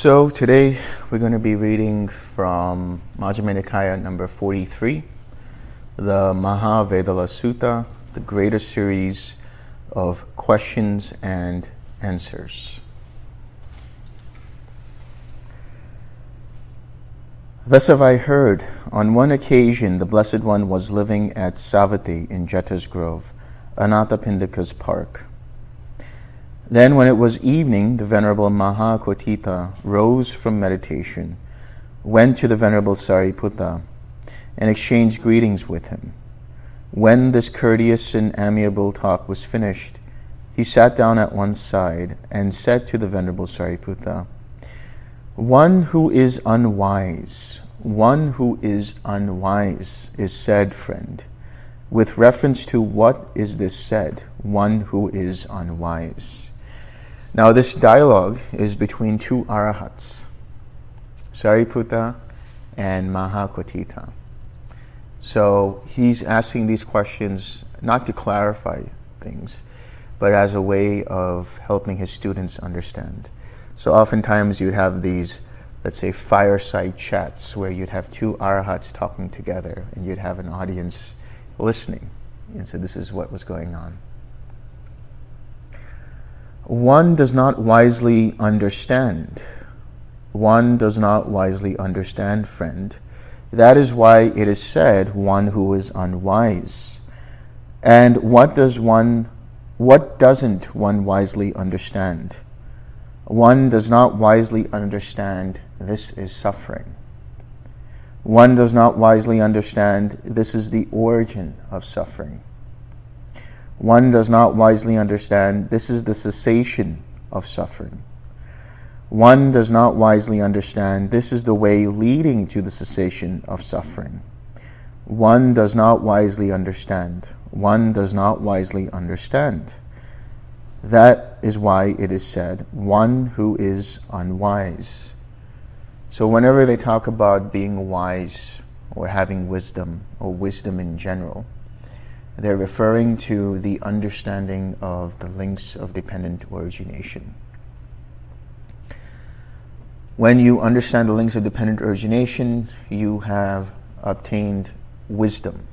So today we're going to be reading from Majjhima Nikaya number 43, the Mahavedalla Sutta, the greater series of questions and answers. Thus have I heard, on one occasion the Blessed One was living at Savatthi in Jeta's Grove, Anathapindika's park. Then, when it was evening, the Venerable Mahakotthita rose from meditation, went to the Venerable Sariputta, and exchanged greetings with him. When this courteous and amiable talk was finished, he sat down at one side and said to the Venerable Sariputta, One who is unwise, one who is unwise is said, friend. With reference to what is this said, one who is unwise? Now, this dialogue is between two arahats, Sariputta and Mahakotthita. So he's asking these questions not to clarify things, but as a way of helping his students understand. So oftentimes you'd have these, let's say, fireside chats where you'd have two arahats talking together and you'd have an audience listening. And so this is what was going on one does not wisely understand. One does not wisely understand, friend. That is why it is said, one who is unwise. And what does one, what doesn't one wisely understand? One does not wisely understand this is suffering. One does not wisely understand this is the origin of suffering one does not wisely understand this is the cessation of suffering. One does not wisely understand this is the way leading to the cessation of suffering. One does not wisely understand. One does not wisely understand. That is why it is said, one who is unwise. So, whenever they talk about being wise or having wisdom or wisdom in general, they're referring to the understanding of the links of dependent origination. When you understand the links of dependent origination, you have obtained wisdom.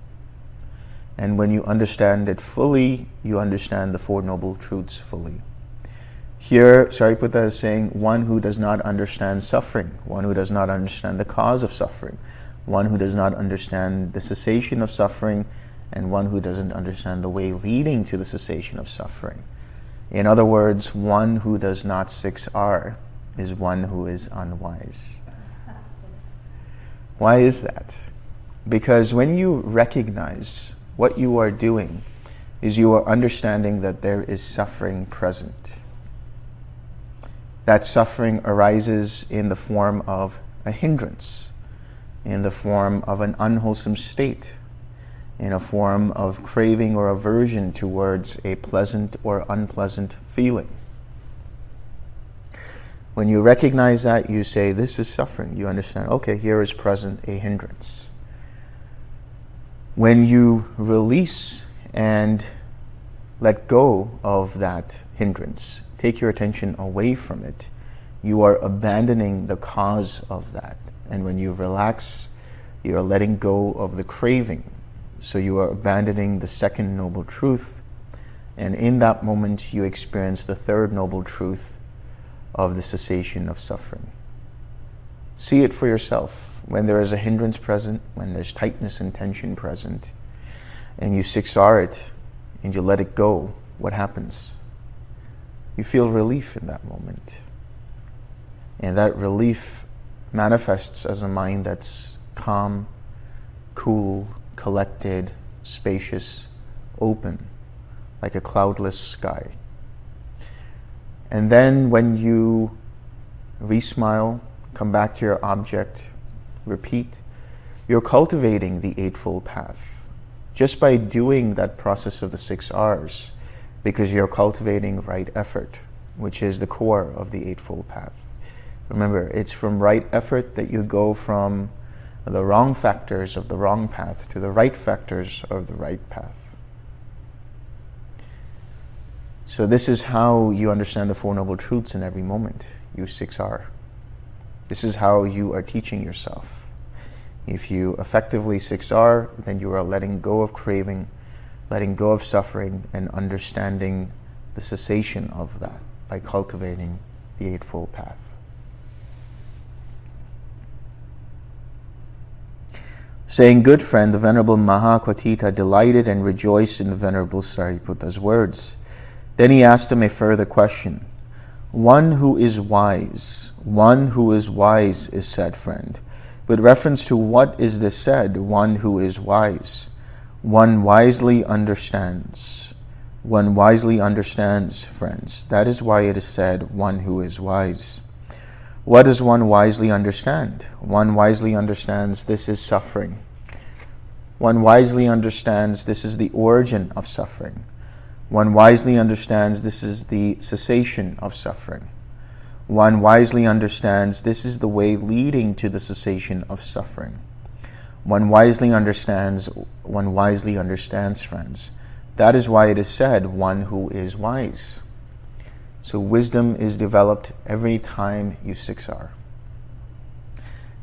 And when you understand it fully, you understand the Four Noble Truths fully. Here, Sariputta is saying one who does not understand suffering, one who does not understand the cause of suffering, one who does not understand the cessation of suffering, and one who doesn't understand the way leading to the cessation of suffering. In other words, one who does not 6R is one who is unwise. Why is that? Because when you recognize what you are doing, is you are understanding that there is suffering present. That suffering arises in the form of a hindrance, in the form of an unwholesome state, in a form of craving or aversion towards a pleasant or unpleasant feeling. When you recognize that, you say, This is suffering. You understand, okay, here is present a hindrance. When you release and let go of that hindrance, take your attention away from it, you are abandoning the cause of that. And when you relax, you are letting go of the craving so you are abandoning the second noble truth, and in that moment you experience the third noble truth of the cessation of suffering. See it for yourself. When there is a hindrance present, when there's tightness and tension present, and you 6R it and you let it go, what happens? You feel relief in that moment. And that relief manifests as a mind that's calm, cool, collected, spacious, open, like a cloudless sky. And then when you re-smile, come back to your object, repeat, you're cultivating the Eightfold Path. Just by doing that process of the six R's, because you're cultivating right effort, which is the core of the Eightfold Path. Remember, it's from right effort that you go from the wrong factors of the wrong path to the right factors of the right path. So, this is how you understand the Four Noble Truths in every moment. You 6R. This is how you are teaching yourself. If you effectively 6R, then you are letting go of craving, letting go of suffering, and understanding the cessation of that by cultivating the Eightfold Path. Saying, Good friend, the Venerable Mahakotthita delighted and rejoiced in the Venerable Sariputta's words. Then he asked him a further question. One who is wise, one who is wise is said, friend. With reference to what is this said, one who is wise, one wisely understands. One wisely understands, friends. That is why it is said, one who is wise. What does one wisely understand? One wisely understands this is suffering. One wisely understands this is the origin of suffering. One wisely understands this is the cessation of suffering. One wisely understands this is the way leading to the cessation of suffering. One wisely understands, one wisely understands, friends. That is why it is said, one who is wise. So wisdom is developed every time you 6R.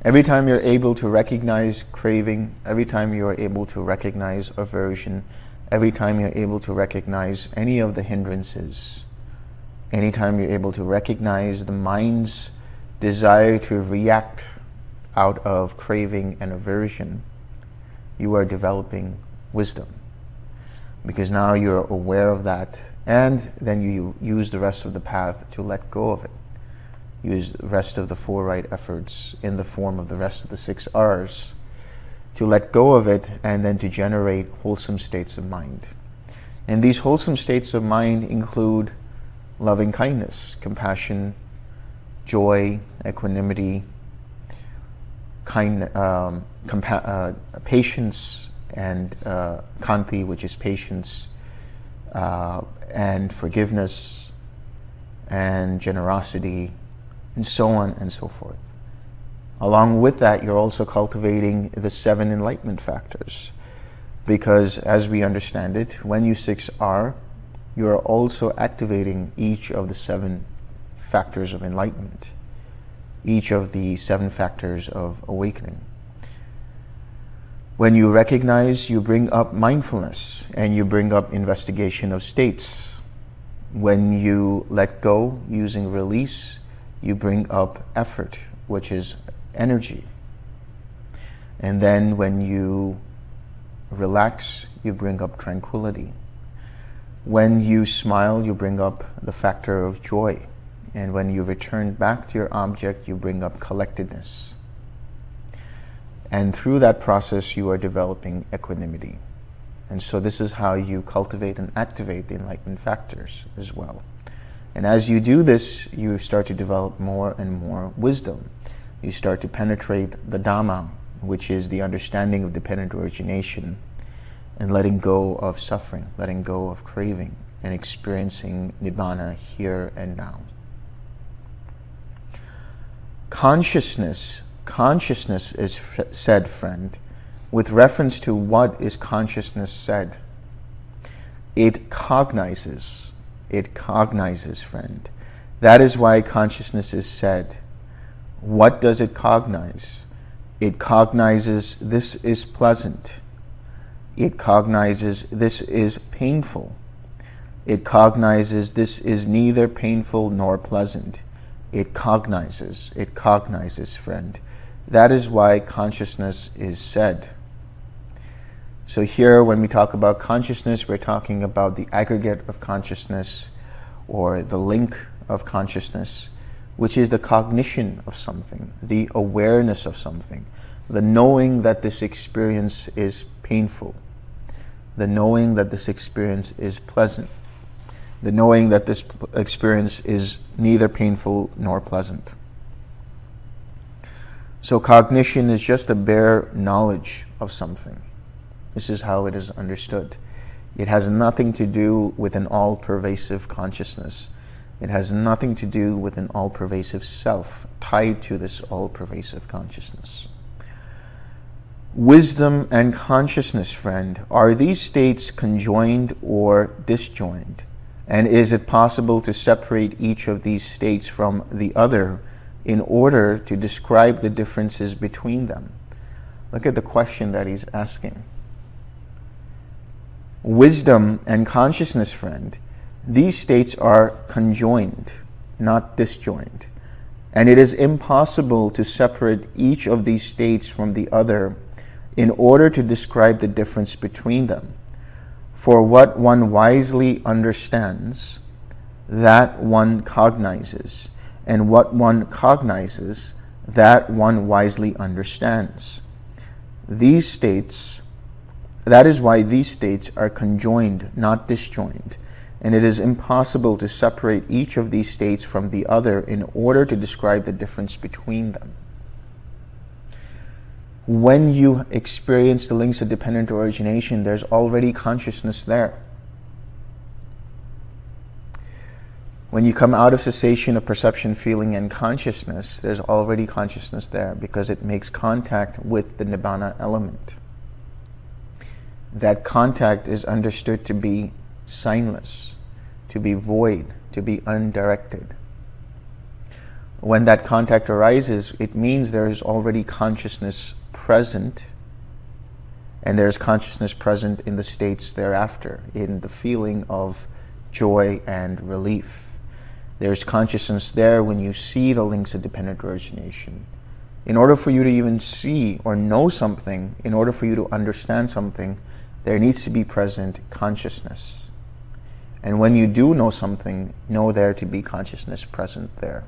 Every time you're able to recognize craving, every time you are able to recognize aversion, every time you're able to recognize any of the hindrances, anytime you're able to recognize the mind's desire to react out of craving and aversion, you are developing wisdom. Because now you're aware of that and then you use the rest of the path to let go of it. Use the rest of the four right efforts in the form of the rest of the six R's to let go of it and then to generate wholesome states of mind. And these wholesome states of mind include loving kindness, compassion, joy, equanimity, kind, um, compa- uh, patience, and uh, khanti, which is patience, uh, and forgiveness and generosity and so on and so forth. Along with that, you're also cultivating the seven enlightenment factors. Because as we understand it, when you 6R, you are also activating each of the seven factors of enlightenment, each of the seven factors of awakening. When you recognize, you bring up mindfulness and you bring up investigation of states. When you let go using release, you bring up effort, which is energy. And then when you relax, you bring up tranquility. When you smile, you bring up the factor of joy. And when you return back to your object, you bring up collectedness. And through that process, you are developing equanimity. And so, this is how you cultivate and activate the enlightenment factors as well. And as you do this, you start to develop more and more wisdom. You start to penetrate the Dhamma, which is the understanding of dependent origination, and letting go of suffering, letting go of craving, and experiencing Nibbana here and now. Consciousness consciousness is f- said, friend, with reference to what is consciousness said. It cognizes. It cognizes, friend. That is why consciousness is said. What does it cognize? It cognizes this is pleasant. It cognizes this is painful. It cognizes this is neither painful nor pleasant. It cognizes. It cognizes, friend. That is why consciousness is said. So, here, when we talk about consciousness, we're talking about the aggregate of consciousness or the link of consciousness, which is the cognition of something, the awareness of something, the knowing that this experience is painful, the knowing that this experience is pleasant, the knowing that this experience is neither painful nor pleasant. So cognition is just a bare knowledge of something. This is how it is understood. It has nothing to do with an all pervasive consciousness. It has nothing to do with an all pervasive self tied to this all pervasive consciousness. Wisdom and consciousness, friend, are these states conjoined or disjoined? And is it possible to separate each of these states from the other in order to describe the differences between them. Look at the question that he's asking. Wisdom and consciousness, friend, these states are conjoined, not disjoined. And it is impossible to separate each of these states from the other in order to describe the difference between them. For what one wisely understands, that one cognizes, and what one cognizes, that one wisely understands. These states, that is why these states are conjoined, not disjoined and it is impossible to separate each of these states from the other in order to describe the difference between them. When you experience the links of dependent origination, there's already consciousness there. When you come out of cessation of perception, feeling, and consciousness, there's already consciousness there because it makes contact with the Nibbana element. That contact is understood to be signless to be void, to be undirected. When that contact arises, it means there is already consciousness present, and there's consciousness present in the states thereafter, in the feeling of joy and relief. There's consciousness there when you see the links of dependent origination. In order for you to even see or know something, in order for you to understand something, there needs to be present consciousness. And when you do know something, know there to be consciousness present there.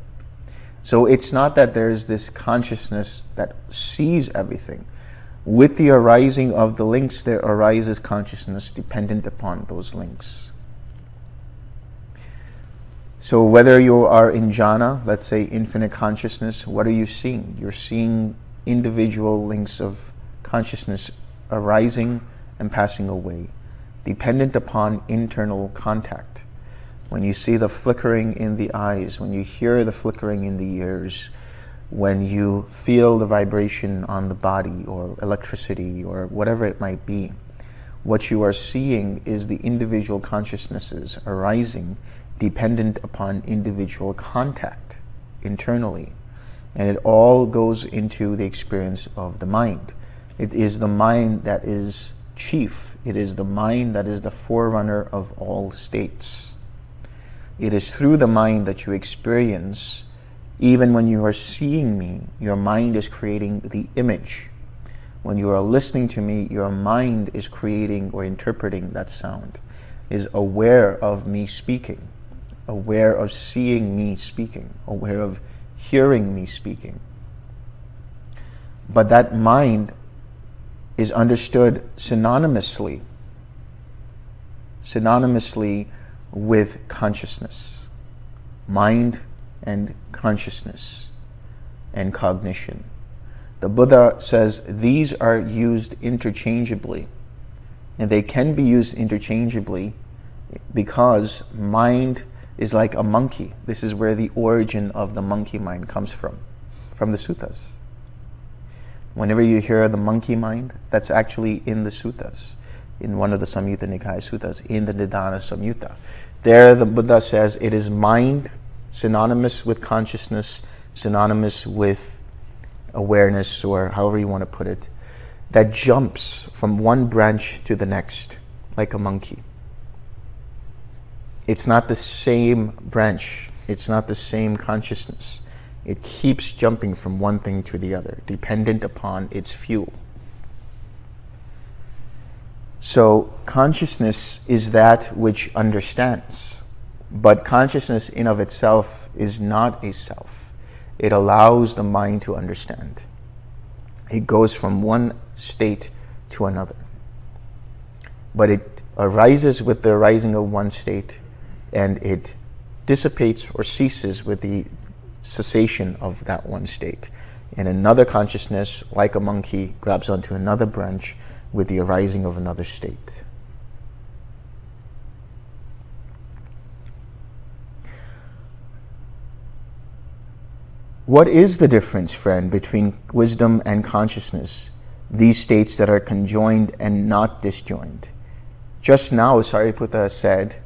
So it's not that there's this consciousness that sees everything. With the arising of the links, there arises consciousness dependent upon those links. So whether you are in jhana, let's say infinite consciousness, what are you seeing? You're seeing individual links of consciousness arising and passing away dependent upon internal contact. When you see the flickering in the eyes, when you hear the flickering in the ears, when you feel the vibration on the body or electricity or whatever it might be, what you are seeing is the individual consciousnesses arising dependent upon individual contact internally. And it all goes into the experience of the mind. It is the mind that is chief it is the mind that is the forerunner of all states. It is through the mind that you experience, even when you are seeing me, your mind is creating the image. When you are listening to me, your mind is creating or interpreting that sound, is aware of me speaking, aware of seeing me speaking, aware of hearing me speaking. But that mind is understood synonymously, synonymously with consciousness, mind and consciousness and cognition. The Buddha says these are used interchangeably, and they can be used interchangeably because mind is like a monkey. This is where the origin of the monkey mind comes from, from the suttas. Whenever you hear the monkey mind, that's actually in the suttas, in one of the Samyutta Nikaya suttas, in the Nidana Samyutta. There, the Buddha says it is mind synonymous with consciousness, synonymous with awareness, or however you want to put it, that jumps from one branch to the next like a monkey. It's not the same branch, it's not the same consciousness. It keeps jumping from one thing to the other, dependent upon its fuel. So, consciousness is that which understands, but consciousness in of itself is not a self. It allows the mind to understand. It goes from one state to another. But it arises with the arising of one state and it dissipates or ceases with the cessation of that one state. And another consciousness, like a monkey, grabs onto another branch with the arising of another state. What is the difference, friend, between wisdom and consciousness, these states that are conjoined and not disjoined? Just now, Sariputta said,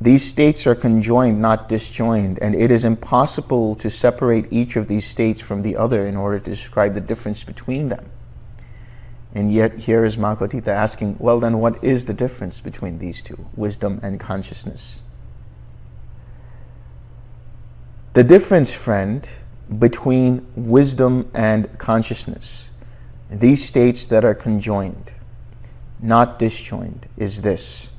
These states are conjoined, not disjoined, and it is impossible to separate each of these states from the other in order to describe the difference between them. And yet, here is Mahakotthita asking, well, then, what is the difference between these two, wisdom and consciousness? The difference, friend, between wisdom and consciousness, these states that are conjoined, not disjoined, is this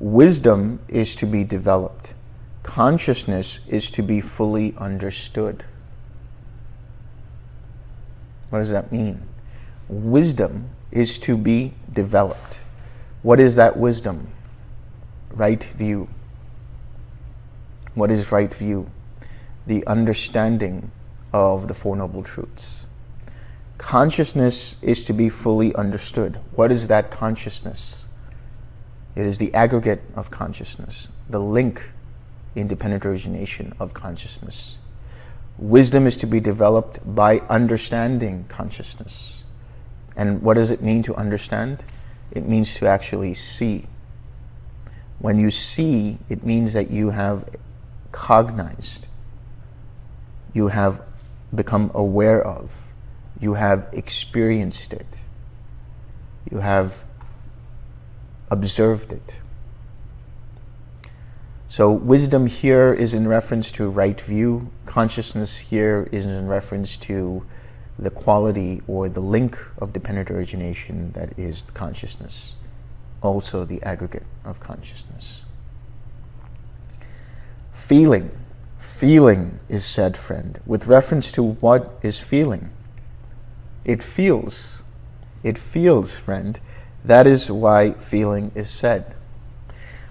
wisdom is to be developed, consciousness is to be fully understood. What does that mean? Wisdom is to be developed. What is that wisdom? Right view. What is right view? The understanding of the Four Noble Truths. Consciousness is to be fully understood. What is that consciousness? It is the aggregate of consciousness, the link, independent origination of consciousness. Wisdom is to be developed by understanding consciousness. And what does it mean to understand? It means to actually see. When you see, it means that you have cognized, you have become aware of, you have experienced it, you have observed it. So, wisdom here is in reference to right view, consciousness here is in reference to the quality or the link of dependent origination that is consciousness, also the aggregate of consciousness. Feeling feeling is said, friend, with reference to what is feeling. It feels. It feels, friend. That is why feeling is said.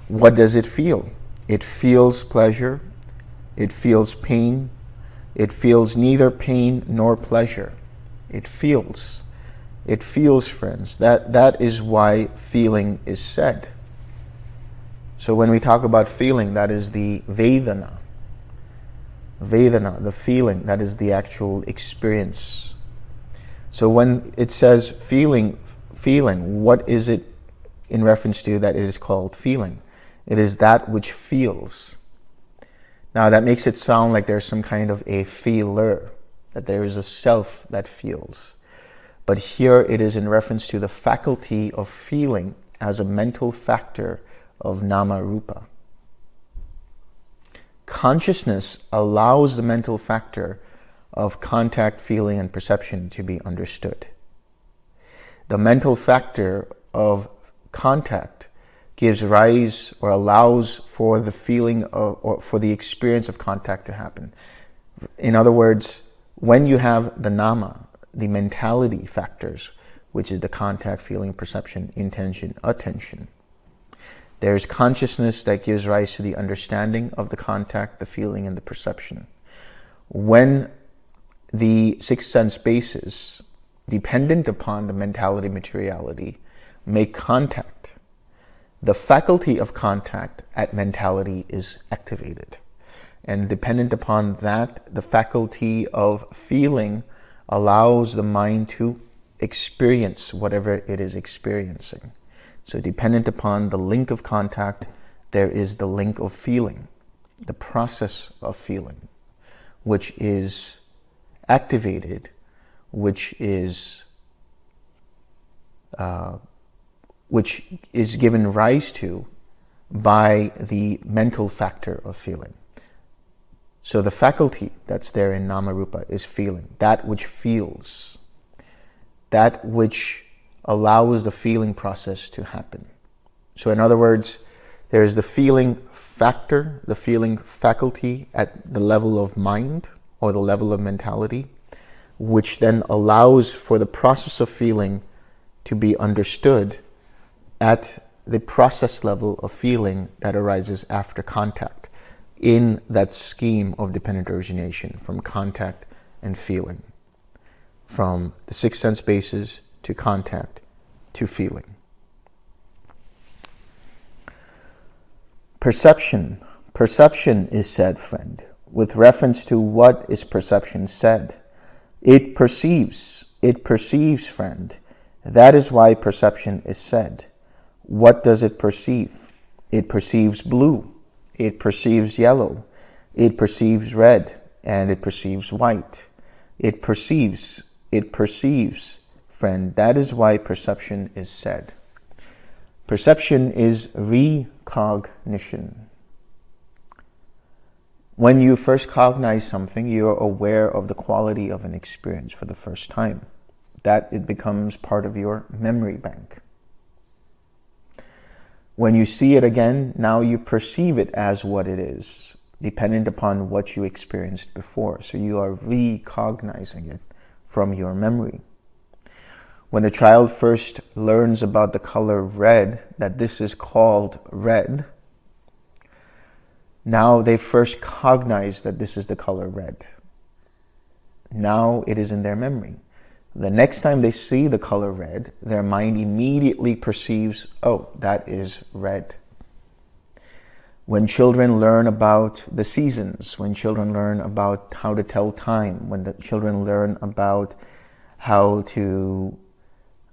What does it feel? It feels pleasure. It feels pain. It feels neither pain nor pleasure. It feels. It feels, friends. That, that is why feeling is said. So when we talk about feeling, that is the Vedana. Vedana, the feeling, that is the actual experience. So when it says feeling, feeling, what is it in reference to that it is called feeling? It is that which feels. Now that makes it sound like there's some kind of a feeler, that there is a self that feels. But here it is in reference to the faculty of feeling as a mental factor of nama rupa consciousness allows the mental factor of contact, feeling, and perception to be understood. The mental factor of contact gives rise or allows for the feeling of, or for the experience of contact to happen. In other words, when you have the nama, the mentality factors, which is the contact, feeling, perception, intention, attention, there's consciousness that gives rise to the understanding of the contact, the feeling, and the perception. When the six sense bases, dependent upon the mentality materiality, make contact, the faculty of contact at mentality is activated. And dependent upon that, the faculty of feeling allows the mind to experience whatever it is experiencing. So, dependent upon the link of contact, there is the link of feeling, the process of feeling, which is activated, which is uh, which is given rise to by the mental factor of feeling. So the faculty that's there in Namarupa is feeling, that which feels, that which allows the feeling process to happen. So, in other words, there's the feeling factor, the feeling faculty at the level of mind or the level of mentality, which then allows for the process of feeling to be understood at the process level of feeling that arises after contact in that scheme of dependent origination from contact and feeling, from the six sense bases to contact to feeling. Perception. Perception is said, friend, with reference to what is perception said. It perceives, it perceives, friend. That is why perception is said. What does it perceive? It perceives blue. it perceives yellow, it perceives red, and it perceives white. It perceives, it perceives, friend. That is why perception is said. Perception is recognition. When you first cognize something, you're aware of the quality of an experience for the first time. That it becomes part of your memory bank. When you see it again, now you perceive it as what it is, dependent upon what you experienced before. So you are recognizing it from your memory. When a child first learns about the color red, that this is called red, now they first cognize that this is the color red. Now it is in their memory. The next time they see the color red, their mind immediately perceives, oh, that is red. When children learn about the seasons, when children learn about how to tell time, when the children learn about how to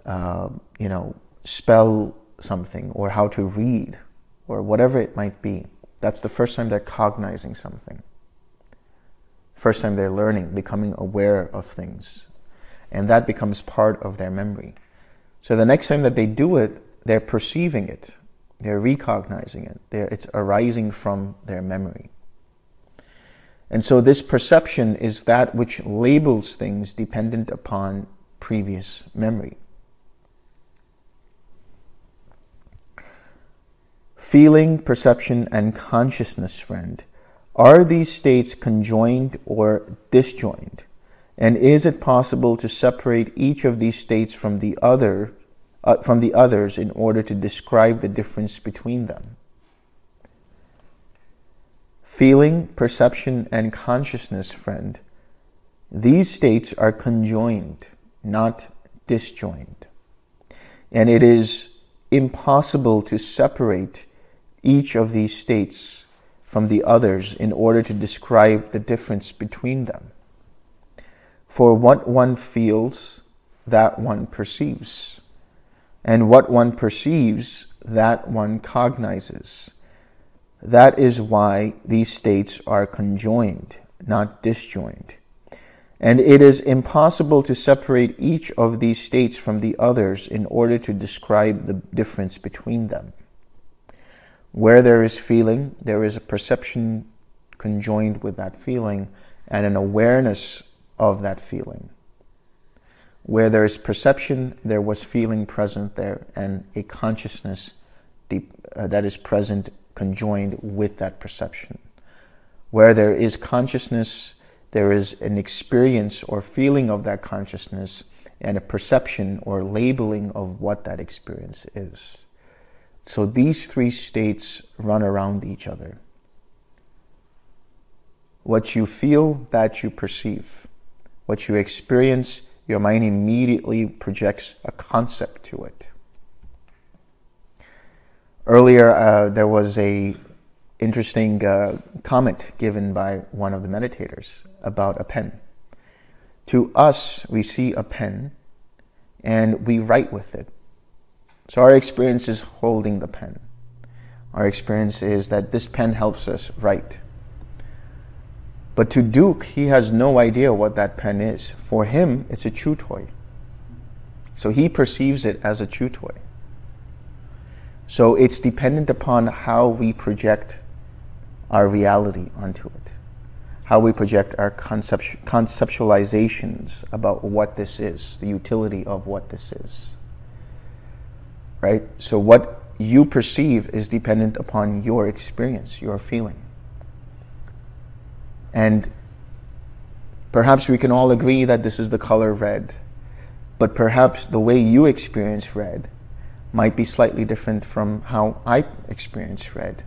uh, you know, spell something or how to read or whatever it might be. That's the first time they're cognizing something. First time they're learning, becoming aware of things. And that becomes part of their memory. So the next time that they do it, they're perceiving it. They're recognizing it. They're, it's arising from their memory. And so this perception is that which labels things dependent upon previous memory. Feeling, perception, and consciousness, friend. Are these states conjoined or disjoined? And is it possible to separate each of these states from the other uh, from the others in order to describe the difference between them? Feeling, perception, and consciousness, friend. These states are conjoined, not disjoined. And it is impossible to separate each of these states from the others in order to describe the difference between them. For what one feels, that one perceives. And what one perceives, that one cognizes. That is why these states are conjoined, not disjoined. And it is impossible to separate each of these states from the others in order to describe the difference between them. Where there is feeling, there is a perception conjoined with that feeling and an awareness of that feeling. Where there is perception, there was feeling present there and a consciousness deep, uh, that is present conjoined with that perception. Where there is consciousness, there is an experience or feeling of that consciousness and a perception or labeling of what that experience is. So these three states run around each other. What you feel, that you perceive. What you experience, your mind immediately projects a concept to it. Earlier, uh, there was a interesting uh, comment given by one of the meditators about a pen. To us, we see a pen and we write with it. So our experience is holding the pen. Our experience is that this pen helps us write. But to Duke, he has no idea what that pen is. For him, it's a chew toy. So he perceives it as a chew toy. So it's dependent upon how we project our reality onto it, how we project our concept- conceptualizations about what this is, the utility of what this is right? So what you perceive is dependent upon your experience, your feeling. And perhaps we can all agree that this is the color red, but perhaps the way you experience red might be slightly different from how I experience red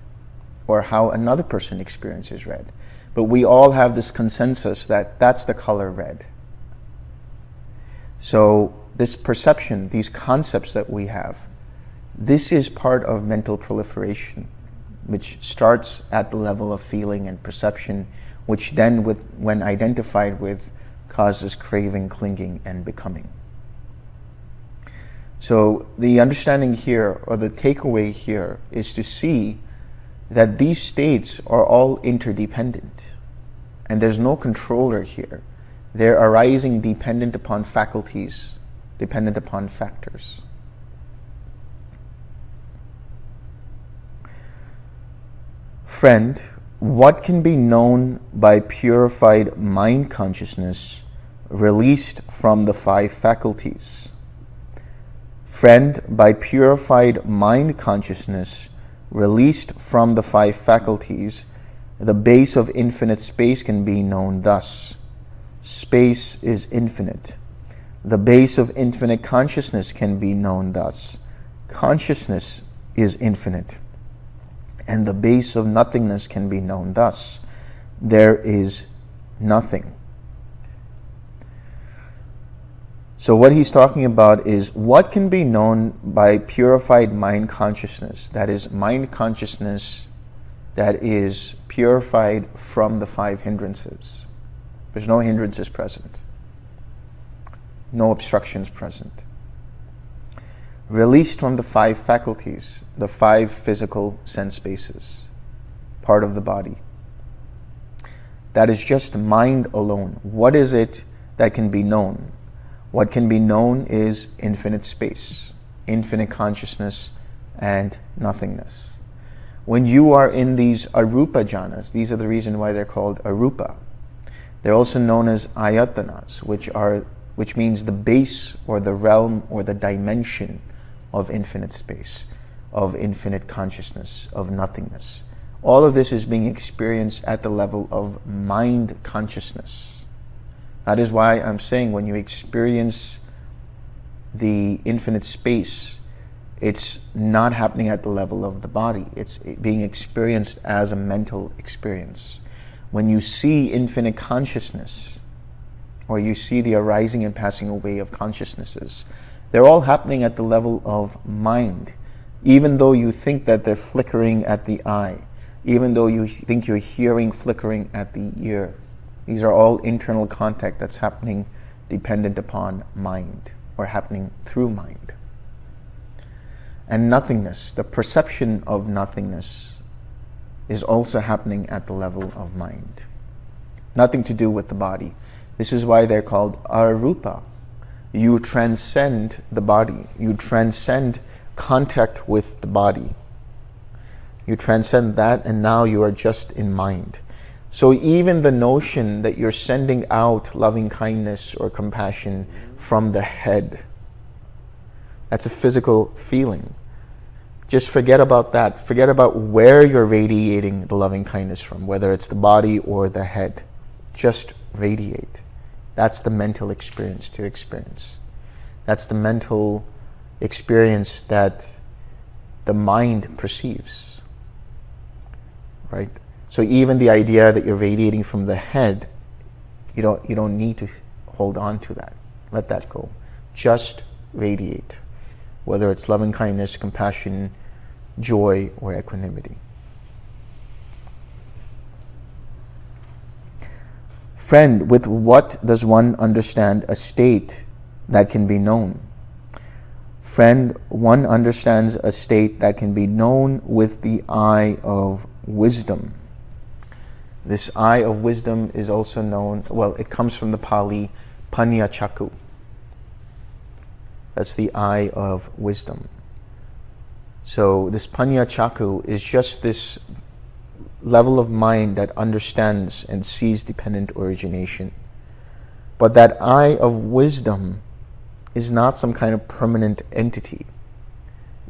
or how another person experiences red. But we all have this consensus that that's the color red. So, this perception, these concepts that we have, this is part of mental proliferation, which starts at the level of feeling and perception, which then, with, when identified with, causes craving, clinging, and becoming. So, the understanding here, or the takeaway here, is to see that these states are all interdependent and there's no controller here. They're arising dependent upon faculties, dependent upon factors. Friend, what can be known by purified mind consciousness released from the five faculties? Friend, by purified mind consciousness released from the five faculties, the base of infinite space can be known thus space is infinite. The base of infinite consciousness can be known thus consciousness is infinite and the base of nothingness can be known thus there is nothing. So, what he's talking about is what can be known by purified mind consciousness, that is, mind consciousness that is purified from the five hindrances. There's no hindrances present, no obstructions present released from the five faculties, the five physical sense bases, part of the body. That is just mind alone. What is it that can be known? What can be known is infinite space, infinite consciousness, and nothingness. When you are in these arupa jhanas, these are the reason why they're called arupa. They're also known as ayatanas, which are which means the base or the realm or the dimension of infinite space, of infinite consciousness, of nothingness. All of this is being experienced at the level of mind consciousness. That is why I'm saying when you experience the infinite space, it's not happening at the level of the body. It's being experienced as a mental experience. When you see infinite consciousness, or you see the arising and passing away of consciousnesses, they're all happening at the level of mind. Even though you think that they're flickering at the eye, even though you think you're hearing flickering at the ear, these are all internal contact that's happening dependent upon mind or happening through mind. And nothingness, the perception of nothingness, is also happening at the level of mind. Nothing to do with the body. This is why they're called arupa, you transcend the body. You transcend contact with the body. You transcend that, and now you are just in mind. So, even the notion that you're sending out loving kindness or compassion from the head, that's a physical feeling. Just forget about that. Forget about where you're radiating the loving kindness from, whether it's the body or the head. Just radiate. That's the mental experience to experience. That's the mental experience that the mind perceives. Right? So even the idea that you're radiating from the head, you don't you don't need to hold on to that. Let that go. Just radiate. Whether it's loving kindness, compassion, joy, or equanimity. Friend, with what does one understand a state that can be known? Friend, one understands a state that can be known with the eye of wisdom. This eye of wisdom is also known, well, it comes from the Pali Paññā Cakkhu. That's the eye of wisdom. So, this Paññā Cakkhu is just this level of mind that understands and sees dependent origination. But that eye of wisdom is not some kind of permanent entity.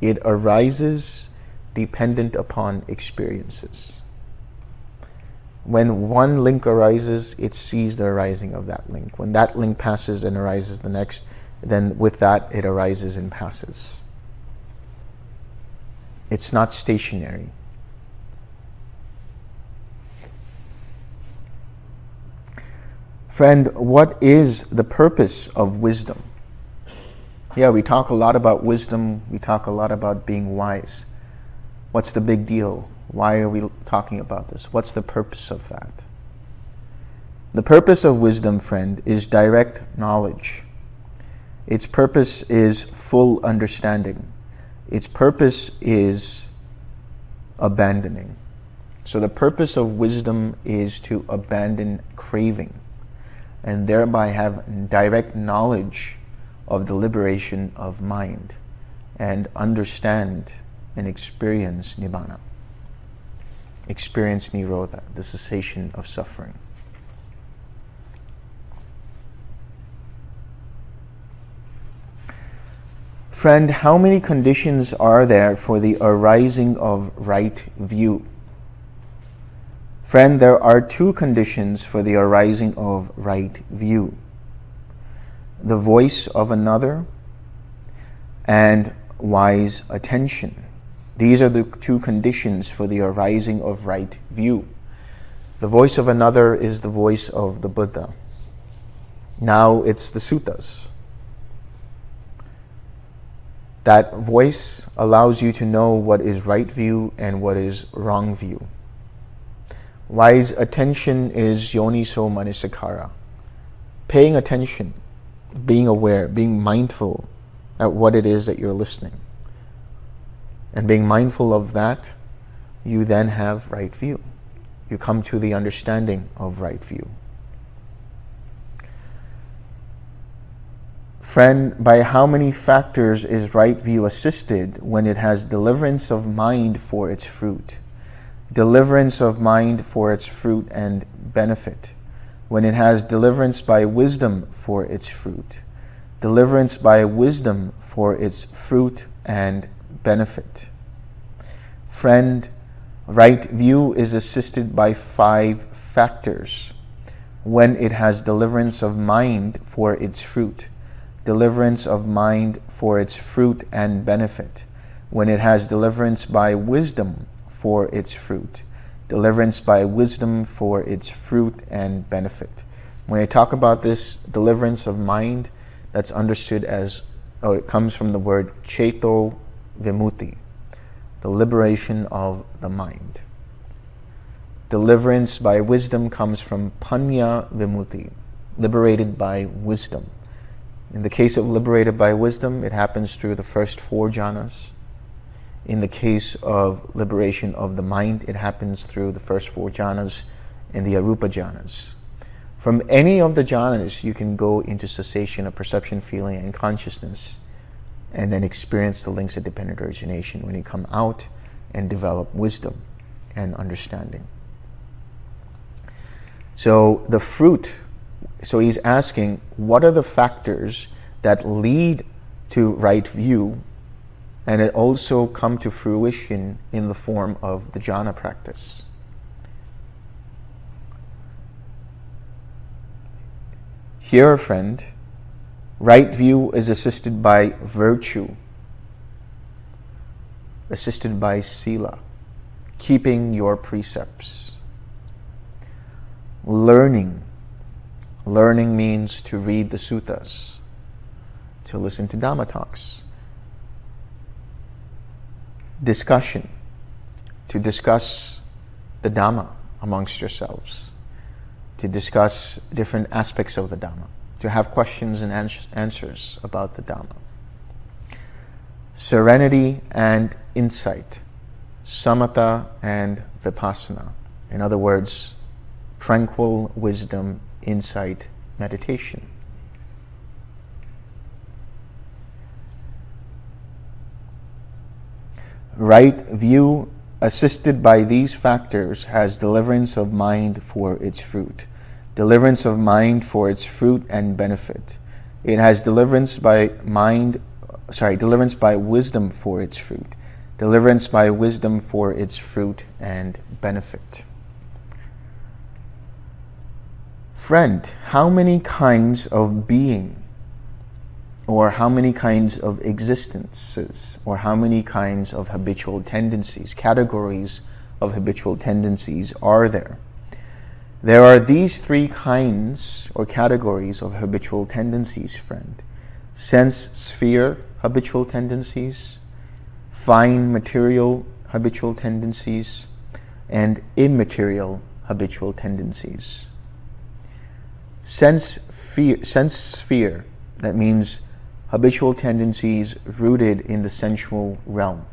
It arises dependent upon experiences. When one link arises, it sees the arising of that link. When that link passes and arises the next, then with that it arises and passes. It's not stationary. Friend, what is the purpose of wisdom? Yeah, we talk a lot about wisdom, we talk a lot about being wise. What's the big deal? Why are we talking about this? What's the purpose of that? The purpose of wisdom, friend, is direct knowledge. Its purpose is full understanding. Its purpose is abandoning. So the purpose of wisdom is to abandon craving and thereby have direct knowledge of the liberation of mind and understand and experience nibbana, experience nirodha, the cessation of suffering. Friend, how many conditions are there for the arising of right view? Friend, there are two conditions for the arising of right view the voice of another and wise attention. These are the two conditions for the arising of right view. The voice of another is the voice of the Buddha. Now it's the suttas. That voice allows you to know what is right view and what is wrong view. Wise attention is yoniso manasikara. Paying attention, being aware, being mindful at what it is that you're listening. And being mindful of that, you then have right view. You come to the understanding of right view. Friend, by how many factors is right view assisted when it has deliverance of mind for its fruit? Deliverance of mind for its fruit and benefit, when it has deliverance by wisdom for its fruit, deliverance by wisdom for its fruit and benefit. Friend, right view is assisted by five factors. When it has deliverance of mind for its fruit, deliverance of mind for its fruit and benefit, when it has deliverance by wisdom for its fruit, deliverance by wisdom for its fruit and benefit. When I talk about this deliverance of mind, that's understood as, or it comes from the word cheto vimutti, the liberation of the mind. Deliverance by wisdom comes from panya vimutti, liberated by wisdom. In the case of liberated by wisdom, it happens through the first four jhanas. In the case of liberation of the mind, it happens through the first four jhanas and the arupa jhanas. From any of the jhanas, you can go into cessation of perception, feeling, and consciousness, and then experience the links of dependent origination when you come out and develop wisdom and understanding. So, the fruit, so he's asking, what are the factors that lead to right view and it also come to fruition in the form of the jhana practice. Here, friend, right view is assisted by virtue, assisted by sila, keeping your precepts. Learning. Learning means to read the suttas, to listen to Dhamma talks discussion, to discuss the Dhamma amongst yourselves, to discuss different aspects of the Dhamma, to have questions and answers about the Dhamma. Serenity and insight, samatha and vipassana. In other words, tranquil wisdom, insight, meditation. Right view, assisted by these factors, has deliverance of mind for its fruit. Deliverance of mind for its fruit and benefit. It has deliverance by mind, sorry, deliverance by wisdom for its fruit. Deliverance by wisdom for its fruit and benefit. Friend, how many kinds of being or how many kinds of existences, or how many kinds of habitual tendencies, categories of habitual tendencies are there? There are these three kinds or categories of habitual tendencies, friend sense sphere habitual tendencies, fine material habitual tendencies, and immaterial habitual tendencies. Sense, sense sphere, that means habitual tendencies rooted in the sensual realm.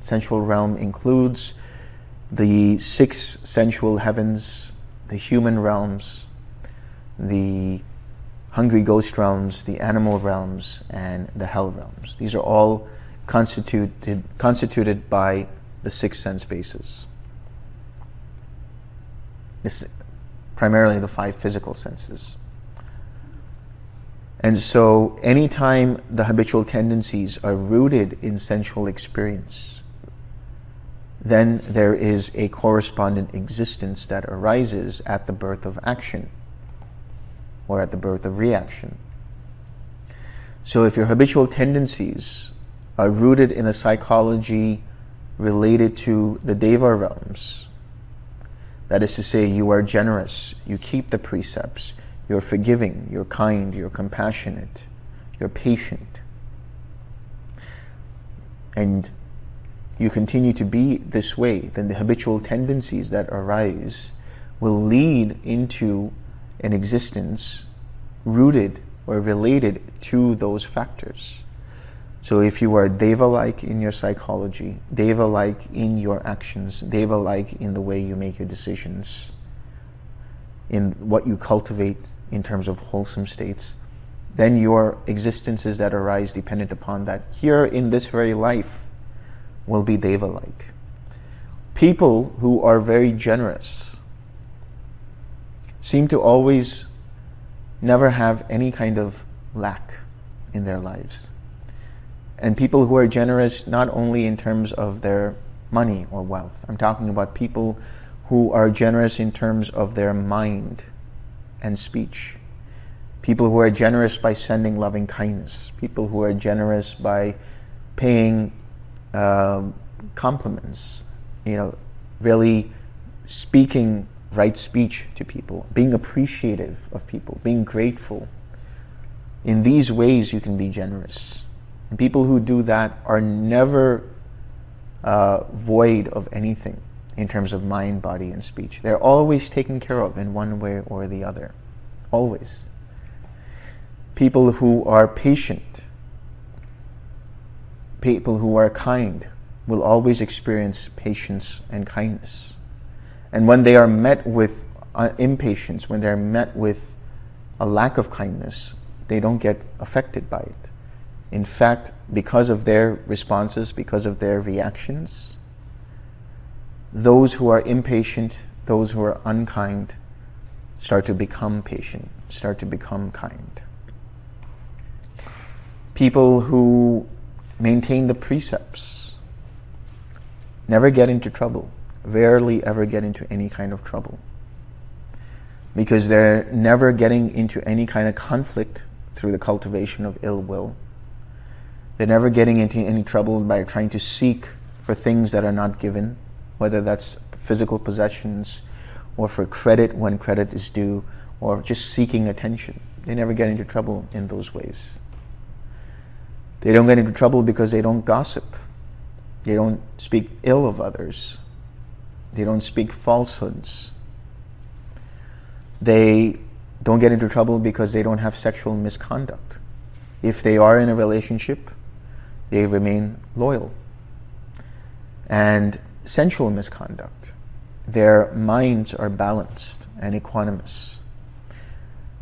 Sensual realm includes the six sensual heavens, the human realms, the hungry ghost realms, the animal realms, and the hell realms. These are all constituted, constituted by the six sense bases. This, primarily the five physical senses. And so, anytime the habitual tendencies are rooted in sensual experience, then there is a correspondent existence that arises at the birth of action or at the birth of reaction. So, if your habitual tendencies are rooted in a psychology related to the Deva realms, that is to say, you are generous, you keep the precepts, you're forgiving, you're kind, you're compassionate, you're patient, and you continue to be this way, then the habitual tendencies that arise will lead into an existence rooted or related to those factors. So if you are Deva like in your psychology, Deva like in your actions, Deva like in the way you make your decisions, in what you cultivate in terms of wholesome states, then your existences that arise dependent upon that here in this very life will be Deva like. People who are very generous seem to always never have any kind of lack in their lives. And people who are generous not only in terms of their money or wealth, I'm talking about people who are generous in terms of their mind and speech. People who are generous by sending loving kindness. People who are generous by paying uh, compliments. You know, really speaking right speech to people, being appreciative of people, being grateful. In these ways, you can be generous. And people who do that are never uh, void of anything in terms of mind, body, and speech. They're always taken care of in one way or the other. Always. People who are patient, people who are kind, will always experience patience and kindness. And when they are met with uh, impatience, when they're met with a lack of kindness, they don't get affected by it. In fact, because of their responses, because of their reactions, those who are impatient, those who are unkind, start to become patient, start to become kind. People who maintain the precepts never get into trouble rarely ever get into any kind of trouble because they're never getting into any kind of conflict through the cultivation of ill will. They're never getting into any trouble by trying to seek for things that are not given, whether that's physical possessions or for credit when credit is due or just seeking attention. They never get into trouble in those ways. They don't get into trouble because they don't gossip. They don't speak ill of others. They don't speak falsehoods. They don't get into trouble because they don't have sexual misconduct. If they are in a relationship, they remain loyal. And sensual misconduct, their minds are balanced and equanimous.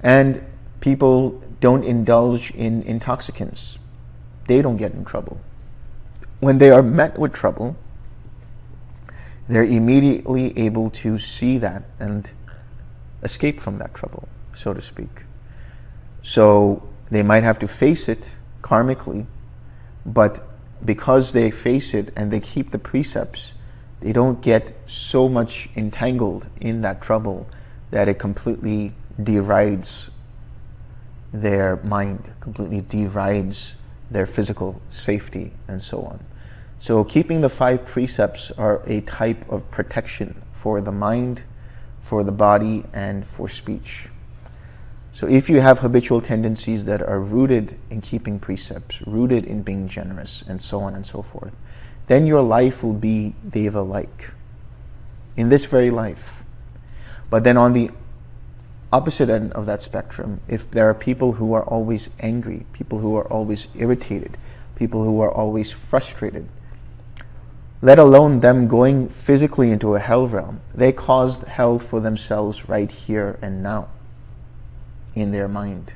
And people don't indulge in intoxicants. They don't get in trouble. When they are met with trouble, they're immediately able to see that and escape from that trouble, so to speak. So they might have to face it karmically, but because they face it and they keep the precepts, they don't get so much entangled in that trouble that it completely derides their mind, completely derides their physical safety, and so on. So, keeping the five precepts are a type of protection for the mind, for the body, and for speech. So, if you have habitual tendencies that are rooted in keeping precepts, rooted in being generous, and so on and so forth, then your life will be Deva like in this very life. But then, on the opposite end of that spectrum, if there are people who are always angry, people who are always irritated, people who are always frustrated, let alone them going physically into a hell realm. They caused hell for themselves right here and now in their mind.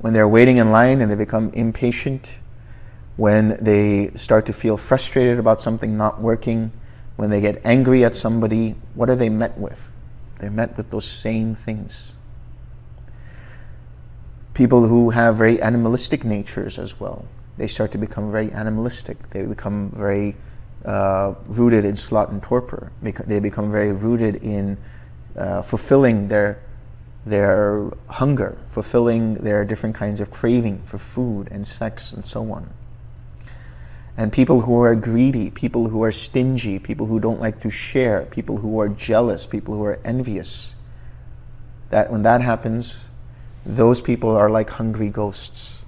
When they're waiting in line and they become impatient, when they start to feel frustrated about something not working, when they get angry at somebody, what are they met with? They're met with those same things. People who have very animalistic natures as well they start to become very animalistic. They become very uh, rooted in sloth and torpor. They become very rooted in uh, fulfilling their their hunger, fulfilling their different kinds of craving for food and sex and so on. And people who are greedy, people who are stingy, people who don't like to share, people who are jealous, people who are envious. That when that happens, those people are like hungry ghosts.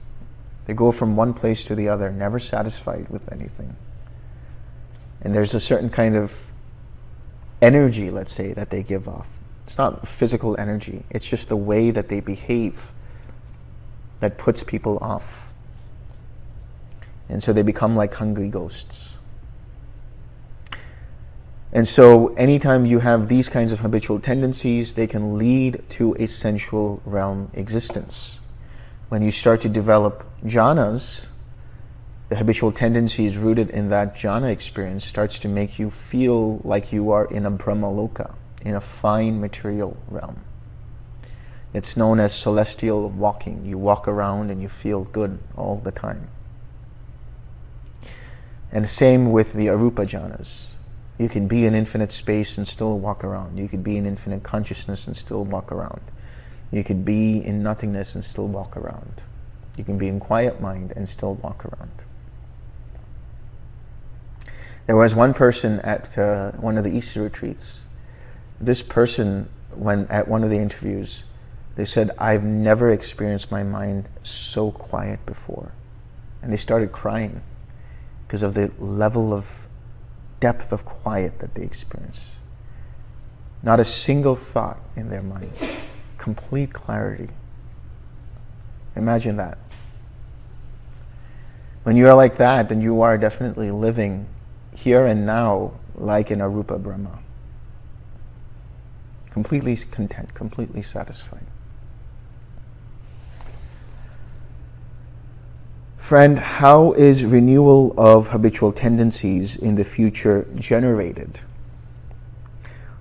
They go from one place to the other, never satisfied with anything. And there's a certain kind of energy, let's say, that they give off. It's not physical energy, it's just the way that they behave that puts people off. And so they become like hungry ghosts. And so, anytime you have these kinds of habitual tendencies, they can lead to a sensual realm existence when you start to develop jhanas, the habitual tendencies rooted in that jhana experience starts to make you feel like you are in a brahmaloka, in a fine material realm. It's known as celestial walking. You walk around and you feel good all the time. And same with the arupa jhanas. You can be in infinite space and still walk around. You can be in infinite consciousness and still walk around. You could be in nothingness and still walk around. You can be in quiet mind and still walk around. There was one person at uh, one of the Easter retreats. This person, when at one of the interviews, they said, I've never experienced my mind so quiet before. And they started crying because of the level of depth of quiet that they experience. Not a single thought in their mind complete clarity. Imagine that. When you are like that, then you are definitely living here and now like in Arupa Brahma. Completely content, completely satisfied. Friend, how is renewal of habitual tendencies in the future generated?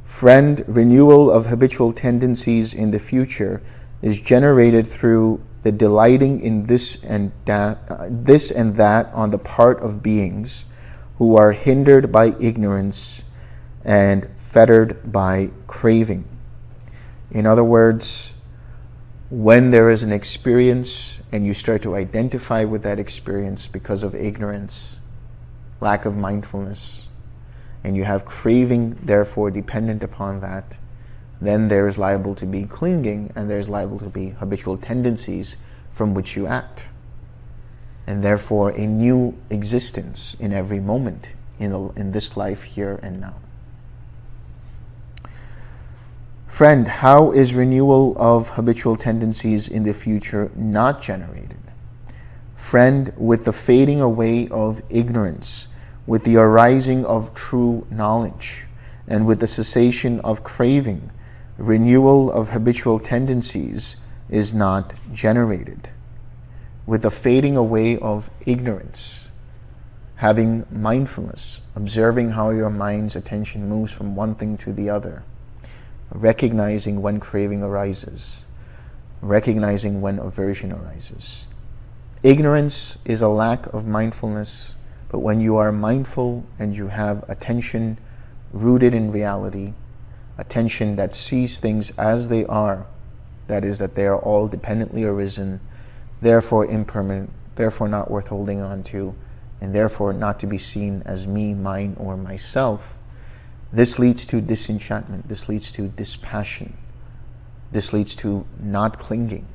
friend, renewal of habitual tendencies in the future is generated through the delighting in this and that, uh, this and that on the part of beings who are hindered by ignorance and fettered by craving. In other words, when there is an experience and you start to identify with that experience because of ignorance, lack of mindfulness, and you have craving, therefore, dependent upon that, then there is liable to be clinging and there's liable to be habitual tendencies from which you act. And therefore, a new existence in every moment in, the, in this life here and now. Friend, how is renewal of habitual tendencies in the future not generated? Friend, with the fading away of ignorance with the arising of true knowledge and with the cessation of craving, renewal of habitual tendencies is not generated. With the fading away of ignorance, having mindfulness, observing how your mind's attention moves from one thing to the other, recognizing when craving arises, recognizing when aversion arises. Ignorance is a lack of mindfulness but when you are mindful and you have attention rooted in reality, attention that sees things as they are, that is, that they are all dependently arisen, therefore impermanent, therefore not worth holding on to, and therefore not to be seen as me, mine, or myself, this leads to disenchantment, this leads to dispassion, this leads to not clinging,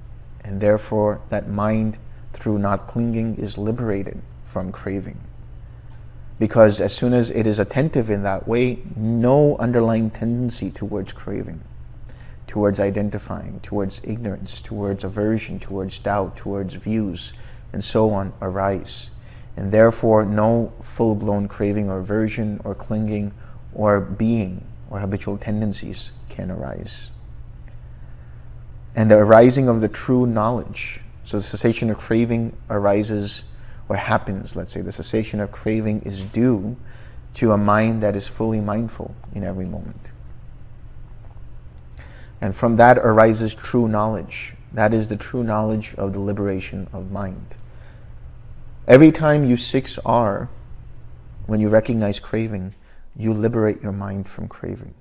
and therefore that mind, through not clinging, is liberated from craving. Because as soon as it is attentive in that way, no underlying tendency towards craving, towards identifying, towards ignorance, towards aversion, towards doubt, towards views, and so on arise. And therefore, no full blown craving or aversion or clinging or being or habitual tendencies can arise. And the arising of the true knowledge. So the cessation of craving arises or happens, let's say, the cessation of craving is due to a mind that is fully mindful in every moment. And from that arises true knowledge. That is the true knowledge of the liberation of mind. Every time you 6R, when you recognize craving, you liberate your mind from craving.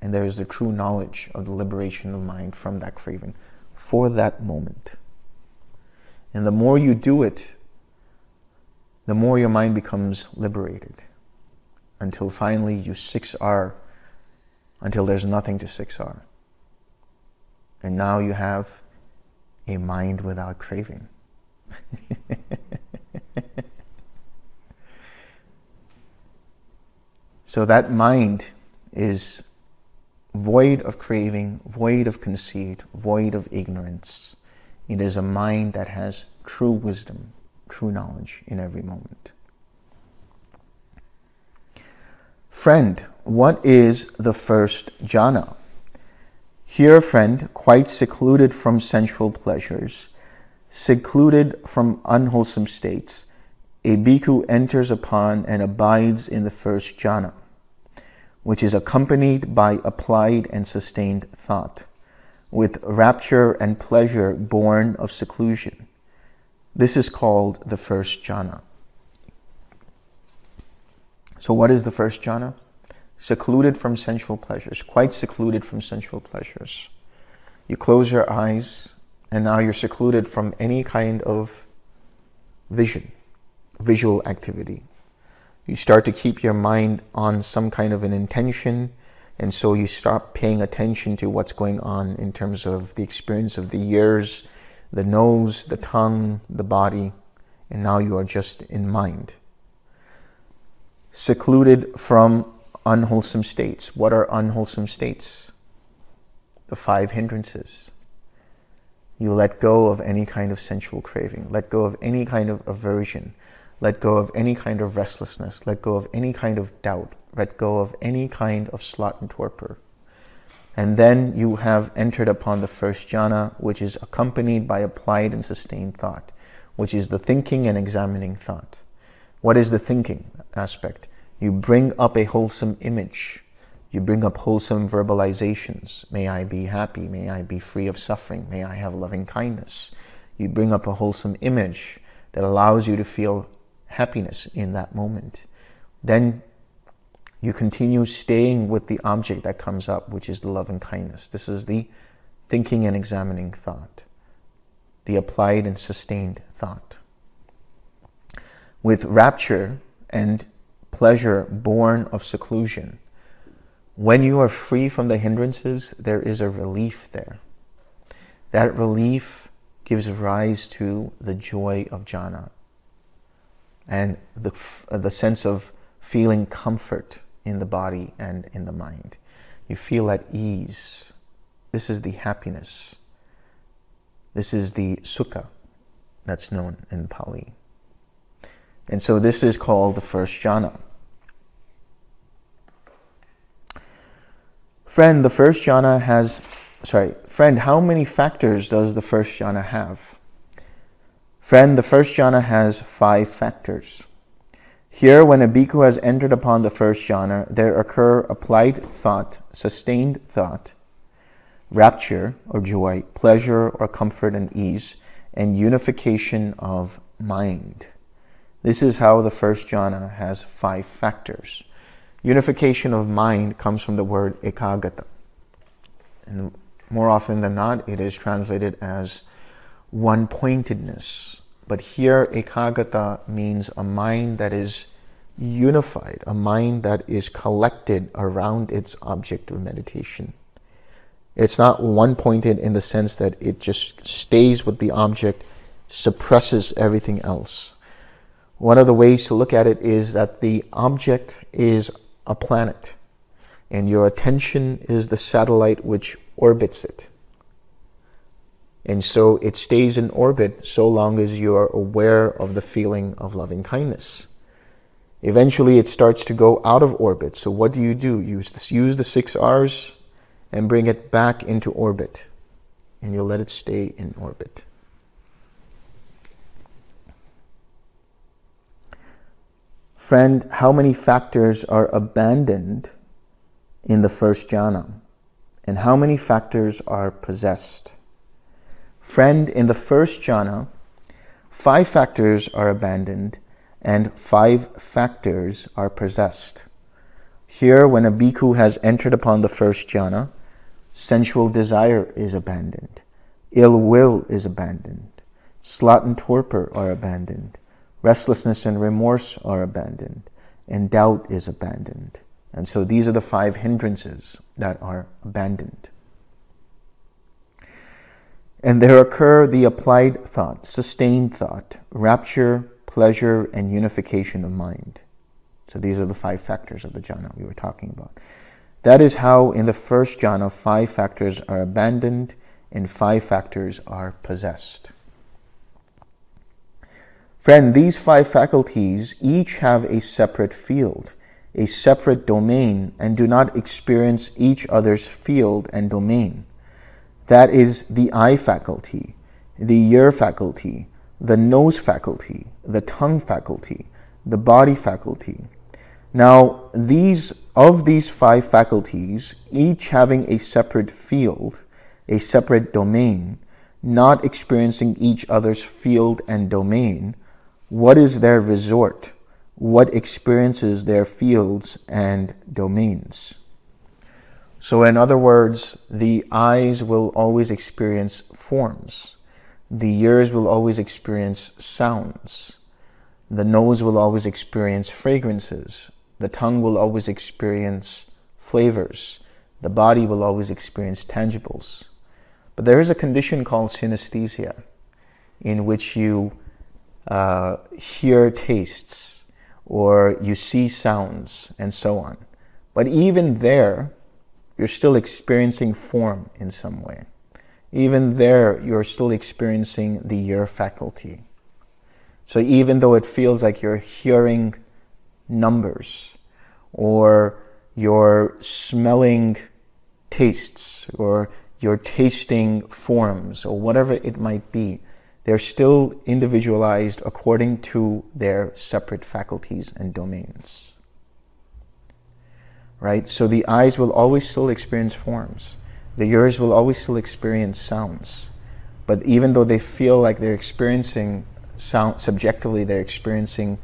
And there is the true knowledge of the liberation of mind from that craving for that moment. And the more you do it, the more your mind becomes liberated until finally you 6R, until there's nothing to 6R. And now you have a mind without craving. so that mind is void of craving, void of conceit, void of ignorance. It is a mind that has true wisdom, true knowledge in every moment. Friend, what is the first jhana? Here, friend, quite secluded from sensual pleasures, secluded from unwholesome states, a bhikkhu enters upon and abides in the first jhana, which is accompanied by applied and sustained thought, with rapture and pleasure born of seclusion. This is called the first jhana. So, what is the first jhana? Secluded from sensual pleasures, quite secluded from sensual pleasures. You close your eyes, and now you're secluded from any kind of vision, visual activity. You start to keep your mind on some kind of an intention, and so you start paying attention to what's going on in terms of the experience of the ears, the nose, the tongue, the body, and now you are just in mind. Secluded from unwholesome states. What are unwholesome states? The five hindrances. You let go of any kind of sensual craving, let go of any kind of aversion, let go of any kind of restlessness, let go of any kind of doubt, let go of any kind of sloth and torpor. And then you have entered upon the first jhana, which is accompanied by applied and sustained thought, which is the thinking and examining thought. What is the thinking aspect? You bring up a wholesome image. You bring up wholesome verbalizations. May I be happy. May I be free of suffering. May I have loving kindness. You bring up a wholesome image that allows you to feel happiness in that moment. Then you continue staying with the object that comes up, which is the love and kindness. This is the thinking and examining thought, the applied and sustained thought. With rapture and pleasure born of seclusion, when you are free from the hindrances, there is a relief there. That relief gives rise to the joy of jhana and the, uh, the sense of feeling comfort in the body and in the mind. You feel at ease. This is the happiness. This is the sukha that's known in Pali. And so this is called the first jhana. Friend, the first jhana has, sorry, friend, how many factors does the first jhana have? Friend, the first jhana has five factors. Here, when a bhikkhu has entered upon the first jhana, there occur applied thought, sustained thought, rapture or joy, pleasure or comfort and ease, and unification of mind. This is how the first jhana has five factors. Unification of mind comes from the word ekaggata. And more often than not, it is translated as one pointedness, but here, ekaggata means a mind that is unified, a mind that is collected around its object of meditation. It's not one pointed in the sense that it just stays with the object, suppresses everything else. One of the ways to look at it is that the object is a planet, and your attention is the satellite which orbits it. And so it stays in orbit so long as you are aware of the feeling of loving kindness. Eventually, it starts to go out of orbit. So, what do you do? Use, this, use the six R's and bring it back into orbit. And you'll let it stay in orbit. Friend, how many factors are abandoned in the first jhana? And how many factors are possessed? Friend, in the first jhana, five factors are abandoned and five factors are possessed. Here, when a bhikkhu has entered upon the first jhana, sensual desire is abandoned, ill will is abandoned, sloth and torpor are abandoned, restlessness and remorse are abandoned, and doubt is abandoned. And so these are the five hindrances that are abandoned. And there occur the applied thought, sustained thought, rapture, pleasure, and unification of mind. So these are the five factors of the jhana we were talking about. That is how in the first jhana, five factors are abandoned and five factors are possessed. Friend, these five faculties each have a separate field, a separate domain, and do not experience each other's field and domain. That is the eye faculty, the ear faculty, the nose faculty, the tongue faculty, the body faculty. Now, these of these five faculties, each having a separate field, a separate domain, not experiencing each other's field and domain, what is their resort? What experiences their fields and domains? So, in other words, the eyes will always experience forms. The ears will always experience sounds. The nose will always experience fragrances. The tongue will always experience flavors. The body will always experience tangibles. But there is a condition called synesthesia, in which you uh, hear tastes or you see sounds and so on. But even there, you're still experiencing form in some way. Even there, you're still experiencing the ear faculty. So even though it feels like you're hearing numbers or you're smelling tastes or you're tasting forms or whatever it might be, they're still individualized according to their separate faculties and domains right? So the eyes will always still experience forms. The ears will always still experience sounds. But even though they feel like they're experiencing sound subjectively, they're experiencing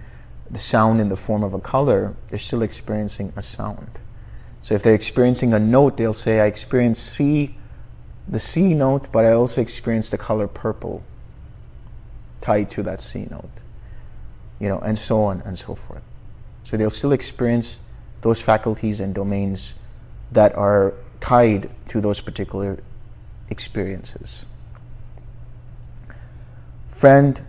the sound in the form of a color, they're still experiencing a sound. So if they're experiencing a note, they'll say, I experience C, the C note, but I also experience the color purple tied to that C note. You know, and so on and so forth. So they'll still experience those faculties and domains that are tied to those particular experiences. Friend,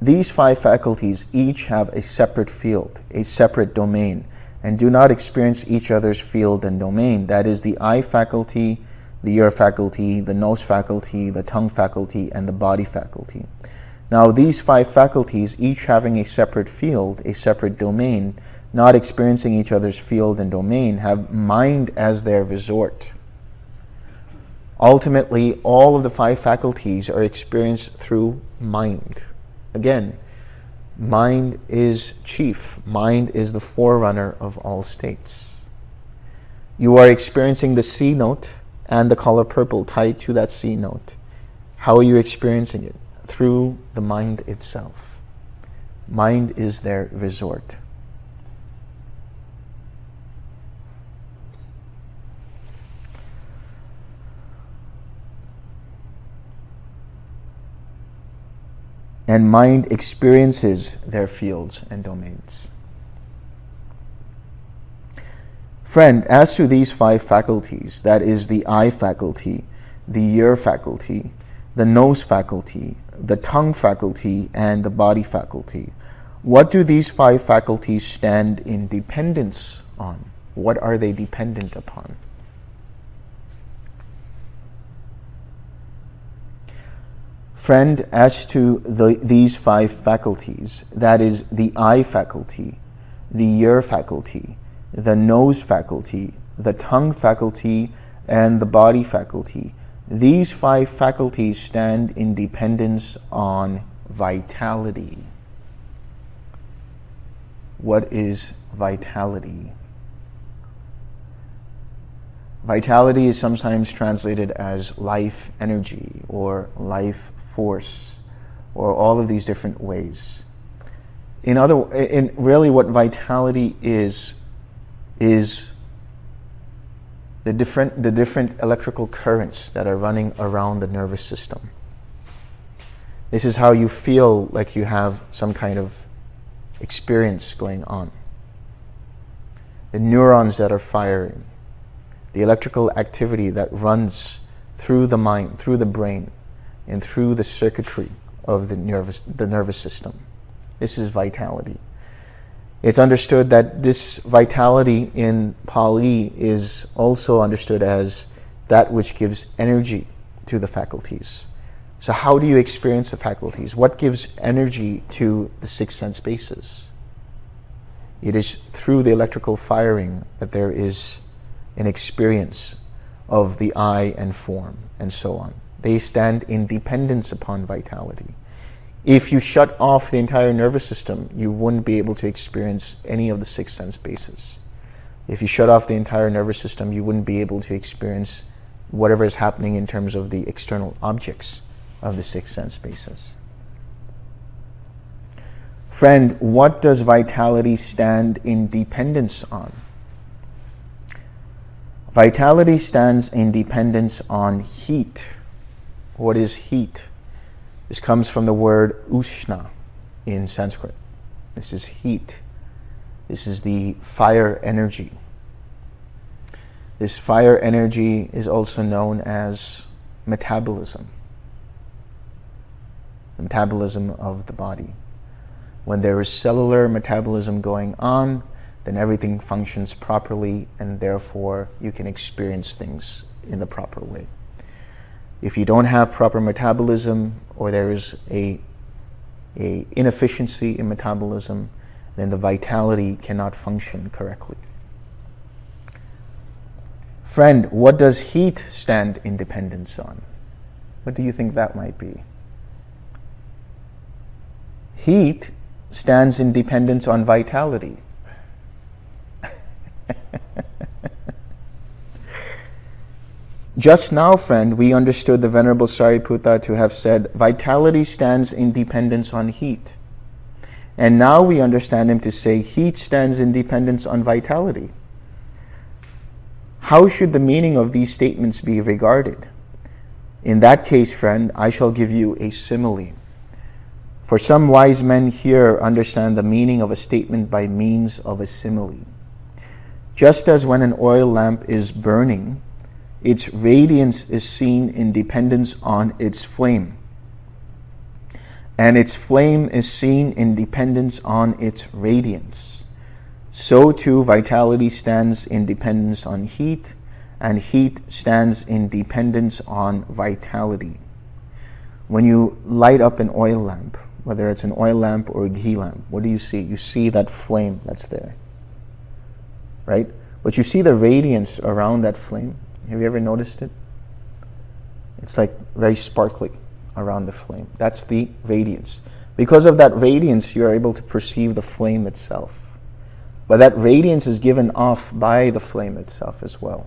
these five faculties each have a separate field, a separate domain, and do not experience each other's field and domain. That is the eye faculty, the ear faculty, the nose faculty, the tongue faculty, and the body faculty. Now, these five faculties, each having a separate field, a separate domain, not experiencing each other's field and domain, have mind as their resort. Ultimately, all of the five faculties are experienced through mind. Again, mind is chief, mind is the forerunner of all states. You are experiencing the C note and the color purple tied to that C note. How are you experiencing it? Through the mind itself. Mind is their resort. And mind experiences their fields and domains. Friend, as to these five faculties, that is the eye faculty, the ear faculty, the nose faculty, the tongue faculty, and the body faculty, what do these five faculties stand in dependence on? What are they dependent upon? Friend, as to the, these five faculties, that is the eye faculty, the ear faculty, the nose faculty, the tongue faculty, and the body faculty, these five faculties stand in dependence on vitality. What is vitality? Vitality is sometimes translated as life energy or life force or all of these different ways. In other in really what vitality is is the different the different electrical currents that are running around the nervous system. This is how you feel like you have some kind of experience going on. The neurons that are firing, the electrical activity that runs through the mind, through the brain, and through the circuitry of the nervous, the nervous system. This is vitality. It's understood that this vitality in Pali is also understood as that which gives energy to the faculties. So, how do you experience the faculties? What gives energy to the six sense bases? It is through the electrical firing that there is an experience of the eye and form, and so on. They stand in dependence upon vitality. If you shut off the entire nervous system, you wouldn't be able to experience any of the six sense bases. If you shut off the entire nervous system, you wouldn't be able to experience whatever is happening in terms of the external objects of the six sense bases. Friend, what does vitality stand in dependence on? Vitality stands in dependence on heat. What is heat? This comes from the word ushna in Sanskrit. This is heat. This is the fire energy. This fire energy is also known as metabolism. The metabolism of the body. When there is cellular metabolism going on, then everything functions properly and therefore you can experience things in the proper way. If you don't have proper metabolism or there is a, a inefficiency in metabolism, then the vitality cannot function correctly. Friend, what does heat stand in dependence on? What do you think that might be? Heat stands in dependence on vitality. Just now, friend, we understood the Venerable Sariputta to have said, Vitality stands in dependence on heat. And now we understand him to say, Heat stands in dependence on vitality. How should the meaning of these statements be regarded? In that case, friend, I shall give you a simile. For some wise men here understand the meaning of a statement by means of a simile. Just as when an oil lamp is burning, its radiance is seen in dependence on its flame. And its flame is seen in dependence on its radiance. So too, vitality stands in dependence on heat, and heat stands in dependence on vitality. When you light up an oil lamp, whether it's an oil lamp or a ghee lamp, what do you see? You see that flame that's there, right? But you see the radiance around that flame. Have you ever noticed it? It's like very sparkly around the flame. That's the radiance. Because of that radiance, you are able to perceive the flame itself. But that radiance is given off by the flame itself as well.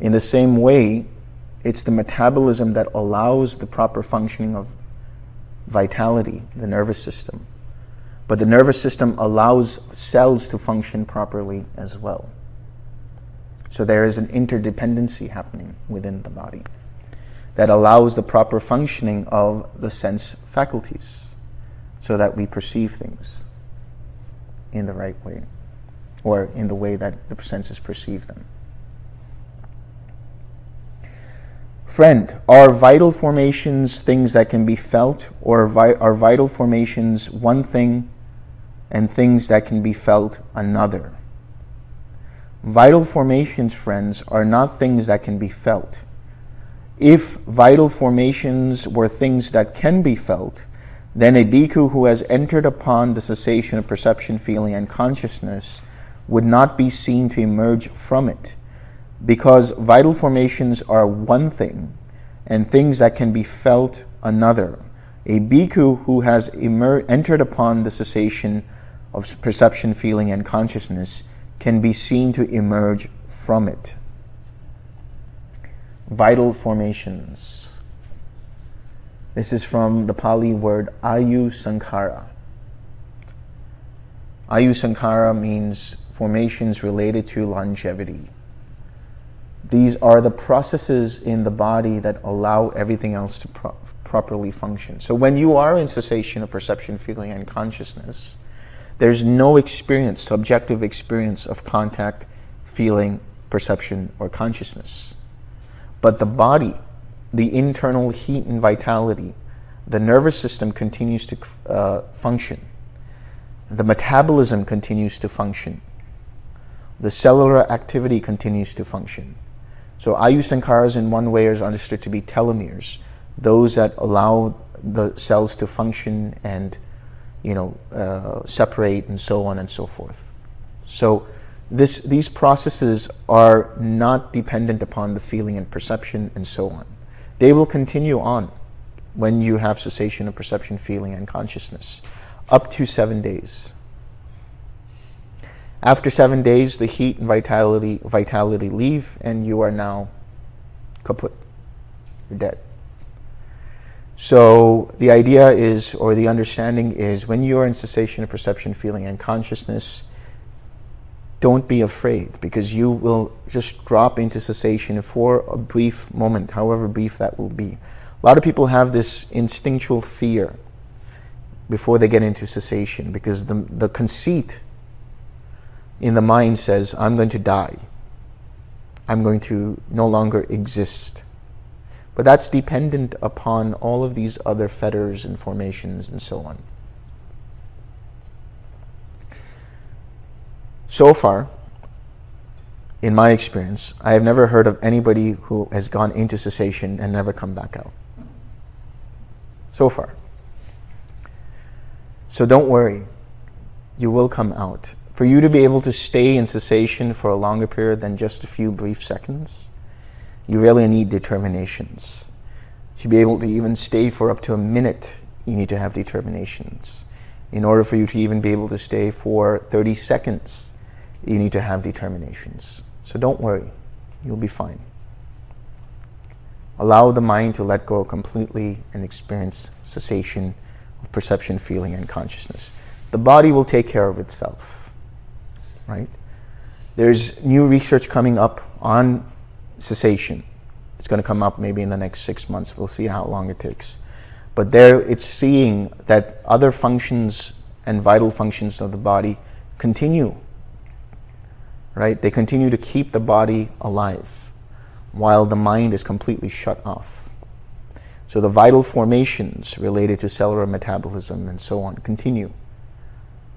In the same way, it's the metabolism that allows the proper functioning of vitality, the nervous system. But the nervous system allows cells to function properly as well. So there is an interdependency happening within the body that allows the proper functioning of the sense faculties so that we perceive things in the right way or in the way that the senses perceive them. Friend, are vital formations things that can be felt, or are vital formations one thing and things that can be felt another? Vital formations, friends, are not things that can be felt. If vital formations were things that can be felt, then a bhikkhu who has entered upon the cessation of perception, feeling, and consciousness would not be seen to emerge from it, because vital formations are one thing and things that can be felt another. A bhikkhu who has emer- entered upon the cessation of perception, feeling, and consciousness can be seen to emerge from it. Vital formations. This is from the Pali word Ayu Sankhara. Ayu Sankhara means formations related to longevity. These are the processes in the body that allow everything else to pro- properly function. So when you are in cessation of perception, feeling, and consciousness, there's no experience, subjective experience of contact, feeling, perception, or consciousness. But the body, the internal heat and vitality, the nervous system continues to uh, function. The metabolism continues to function. The cellular activity continues to function. So Ayu Sankharas in one way is understood to be telomeres, those that allow the cells to function and you know uh, separate and so on and so forth. So this, these processes are not dependent upon the feeling and perception and so on. They will continue on when you have cessation of perception, feeling, and consciousness, up to seven days. After seven days, the heat and vitality, vitality leave, and you are now kaput. You're dead. So the idea is, or the understanding is, when you are in cessation of perception, feeling, and consciousness, don't be afraid because you will just drop into cessation for a brief moment, however brief that will be. A lot of people have this instinctual fear before they get into cessation because the, the conceit in the mind says, I'm going to die. I'm going to no longer exist. But that's dependent upon all of these other fetters and formations and so on. So far, in my experience, I have never heard of anybody who has gone into cessation and never come back out. So far. So don't worry, you will come out for you to be able to stay in cessation for a longer period than just a few brief seconds, you really need determinations. To be able to even stay for up to a minute, you need to have determinations. In order for you to even be able to stay for 30 seconds, you need to have determinations. So don't worry, you'll be fine. Allow the mind to let go completely and experience cessation of perception, feeling, and consciousness. The body will take care of itself right? There's new research coming up on cessation. It's going to come up maybe in the next six months. We'll see how long it takes. But there it's seeing that other functions and vital functions of the body continue, right? They continue to keep the body alive while the mind is completely shut off. So the vital formations related to cellular metabolism and so on continue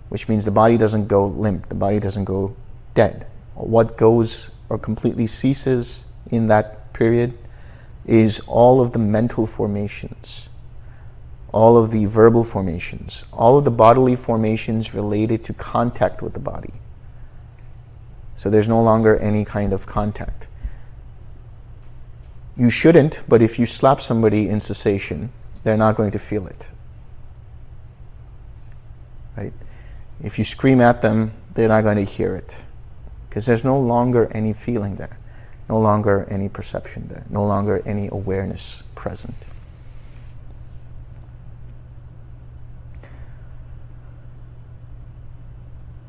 which means the body doesn't go limp, the body doesn't go dead. What goes or completely ceases in that period is all of the mental formations, all of the verbal formations, all of the bodily formations related to contact with the body. So there's no longer any kind of contact. You shouldn't, but if you slap somebody in cessation, they're not going to feel it. Right? If you scream at them, they're not going to hear it because there's no longer any feeling there, no longer any perception there, no longer any awareness present.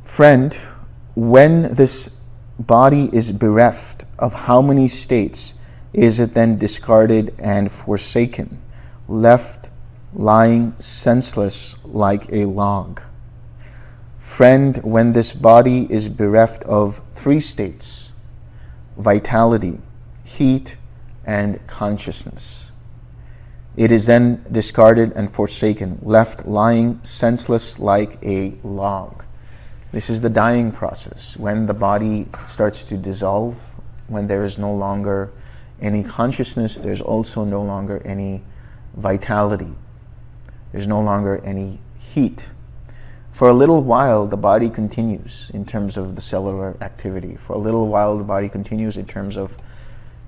Friend, when this body is bereft of how many states is it then discarded and forsaken, left lying senseless like a log? Friend, when this body is bereft of three states vitality, heat, and consciousness, it is then discarded and forsaken, left lying senseless like a log. This is the dying process when the body starts to dissolve, when there is no longer any consciousness, there's also no longer any vitality. There's no longer any heat. For a little while, the body continues in terms of the cellular activity. For a little while, the body continues in terms of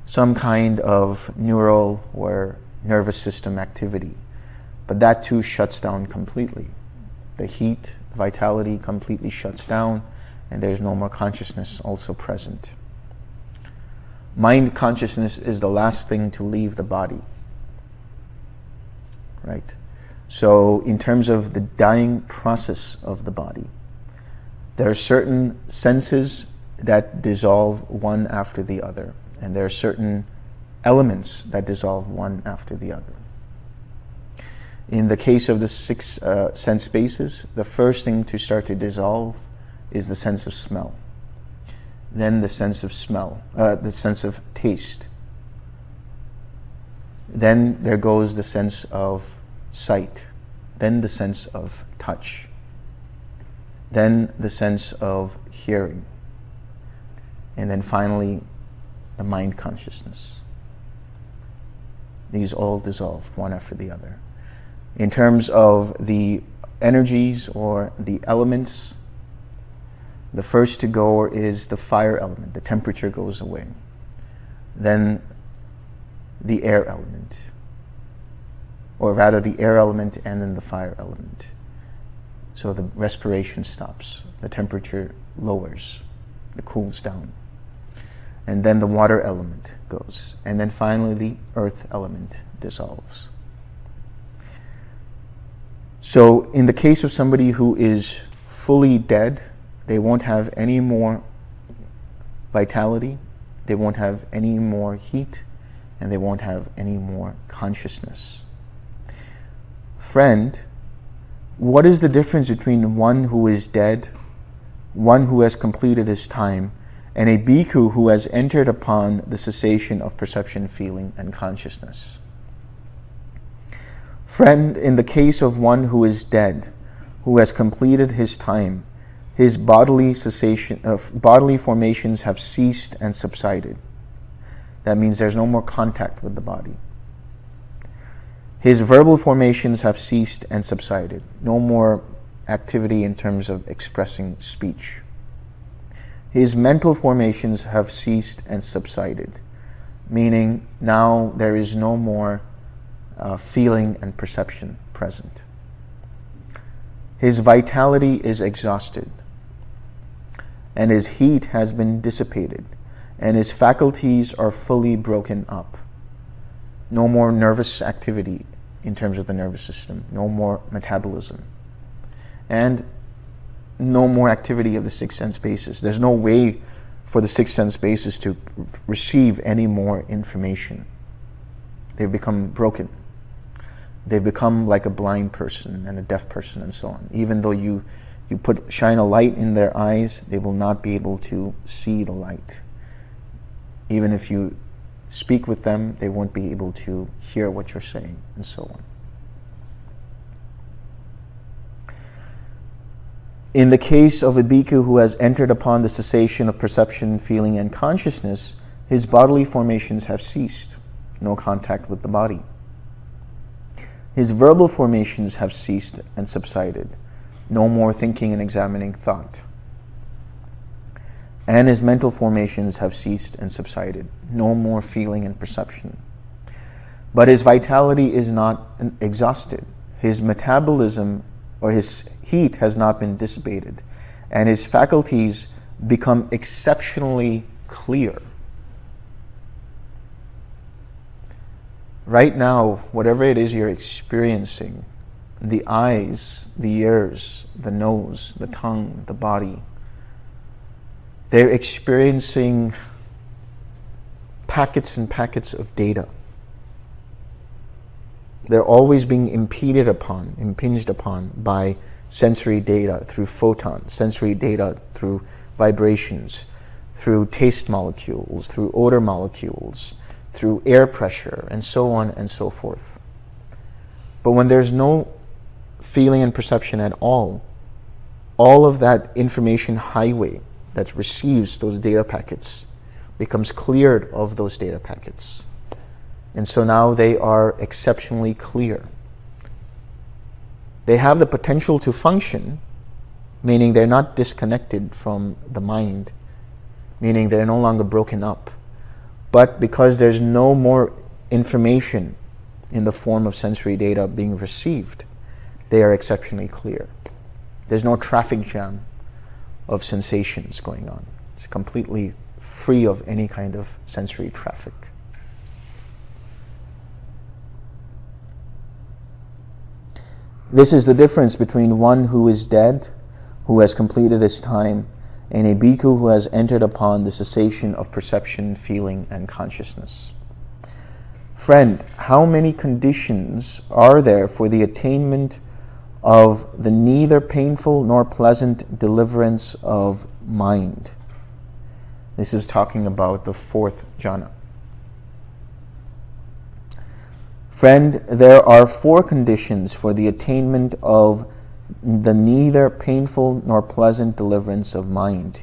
some kind of neural or nervous system activity. But that too shuts down completely. The heat, vitality completely shuts down, and there's no more consciousness also present. Mind consciousness is the last thing to leave the body. Right? So, in terms of the dying process of the body, there are certain senses that dissolve one after the other, and there are certain elements that dissolve one after the other. In the case of the six uh, sense bases, the first thing to start to dissolve is the sense of smell. Then the sense of smell, uh, the sense of taste. Then there goes the sense of sight. Then the sense of touch. Then the sense of hearing. And then finally, the mind consciousness. These all dissolve one after the other. In terms of the energies or the elements, the first to go is the fire element, the temperature goes away. Then the air element, or rather the air element and then the fire element. So the respiration stops, the temperature lowers, it cools down. And then the water element goes. And then finally the earth element dissolves. So, in the case of somebody who is fully dead, they won't have any more vitality, they won't have any more heat, and they won't have any more consciousness. Friend, what is the difference between one who is dead, one who has completed his time, and a bhikkhu who has entered upon the cessation of perception, feeling, and consciousness? Friend, in the case of one who is dead, who has completed his time, his bodily cessation uh, bodily formations have ceased and subsided. That means there's no more contact with the body. His verbal formations have ceased and subsided. No more activity in terms of expressing speech. His mental formations have ceased and subsided, meaning now there is no more uh, feeling and perception present. His vitality is exhausted and his heat has been dissipated, and his faculties are fully broken up. No more nervous activity in terms of the nervous system, no more metabolism, and no more activity of the six sense basis. There's no way for the six sense basis to receive any more information. They've become broken. They've become like a blind person and a deaf person and so on. Even though you you put shine a light in their eyes, they will not be able to see the light. Even if you speak with them, they won't be able to hear what you're saying, and so on. In the case of a bhikkhu who has entered upon the cessation of perception, feeling, and consciousness, his bodily formations have ceased, no contact with the body. His verbal formations have ceased and subsided no more thinking and examining thought. And his mental formations have ceased and subsided, no more feeling and perception. But his vitality is not exhausted. His metabolism or his heat has not been dissipated, and his faculties become exceptionally clear. Right now, whatever it is you're experiencing, the eyes, the ears, the nose, the tongue, the body. They're experiencing packets and packets of data. They're always being impeded upon, impinged upon by sensory data through photons, sensory data through vibrations, through taste molecules, through odor molecules, through air pressure, and so on and so forth. But when there's no feeling and perception at all, all of that information highway that receives those data packets becomes cleared of those data packets. And so now they are exceptionally clear. They have the potential to function, meaning they're not disconnected from the mind, meaning they're no longer broken up. But because there's no more information in the form of sensory data being received, they are exceptionally clear. There's no traffic jam of sensations going on. It's completely free of any kind of sensory traffic. This is the difference between one who is dead, who has completed his time, and a bhikkhu who has entered upon the cessation of perception, feeling, and consciousness. Friend, how many conditions are there for the attainment of the neither painful nor pleasant deliverance of mind? This is talking about the fourth jhana. Friend, there are four conditions for the attainment of the neither painful nor pleasant deliverance of mind.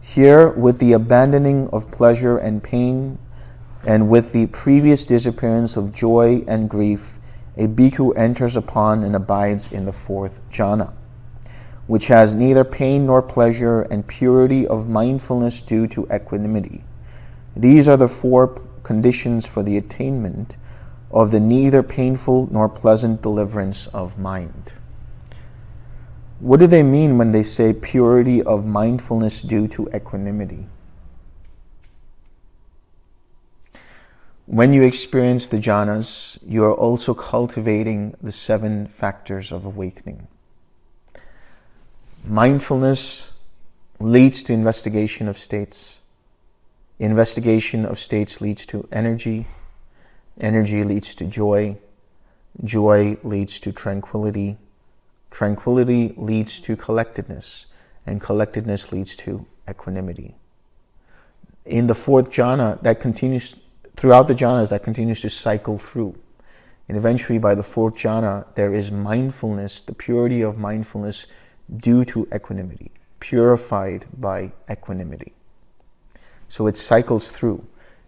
Here, with the abandoning of pleasure and pain, and with the previous disappearance of joy and grief, a bhikkhu enters upon and abides in the fourth jhana, which has neither pain nor pleasure and purity of mindfulness due to equanimity. These are the four conditions for the attainment of the neither painful nor pleasant deliverance of mind. What do they mean when they say purity of mindfulness due to equanimity? When you experience the jhanas, you are also cultivating the seven factors of awakening. Mindfulness leads to investigation of states. Investigation of states leads to energy. Energy leads to joy. Joy leads to tranquility. Tranquility leads to collectedness, and collectedness leads to equanimity. In the fourth jhana, that continues throughout the jhanas, that continues to cycle through. And eventually, by the fourth jhana, there is mindfulness, the purity of mindfulness due to equanimity, purified by equanimity. So it cycles through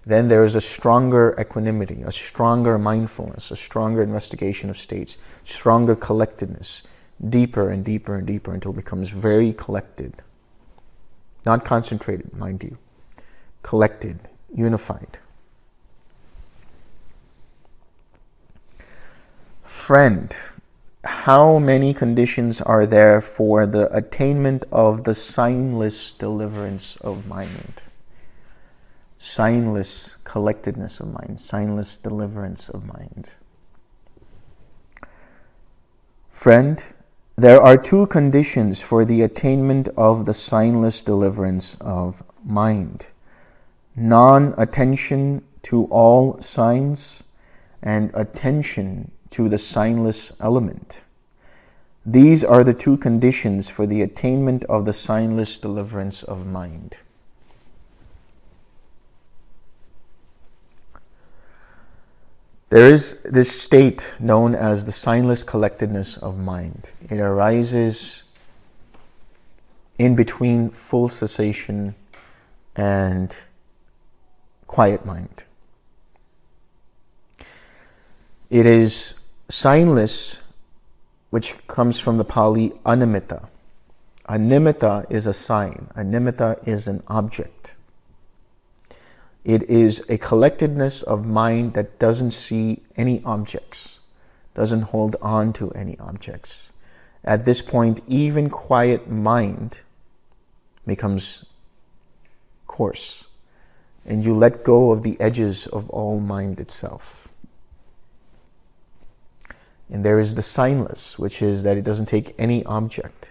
then there is a stronger equanimity, a stronger mindfulness, a stronger investigation of states, stronger collectedness, deeper and deeper and deeper until it becomes very collected. Not concentrated, mind you, collected, unified. Friend, how many conditions are there for the attainment of the signless deliverance of mind? signless collectedness of mind, signless deliverance of mind. Friend, there are two conditions for the attainment of the signless deliverance of mind non attention to all signs and attention to the signless element. These are the two conditions for the attainment of the signless deliverance of mind. There is this state known as the signless collectedness of mind. It arises in between full cessation and quiet mind. It is signless, which comes from the Pali animitta. Animitta is a sign, animitta is an object. It is a collectedness of mind that doesn't see any objects, doesn't hold on to any objects. At this point, even quiet mind becomes coarse, and you let go of the edges of all mind itself. And there is the signless, which is that it doesn't take any object.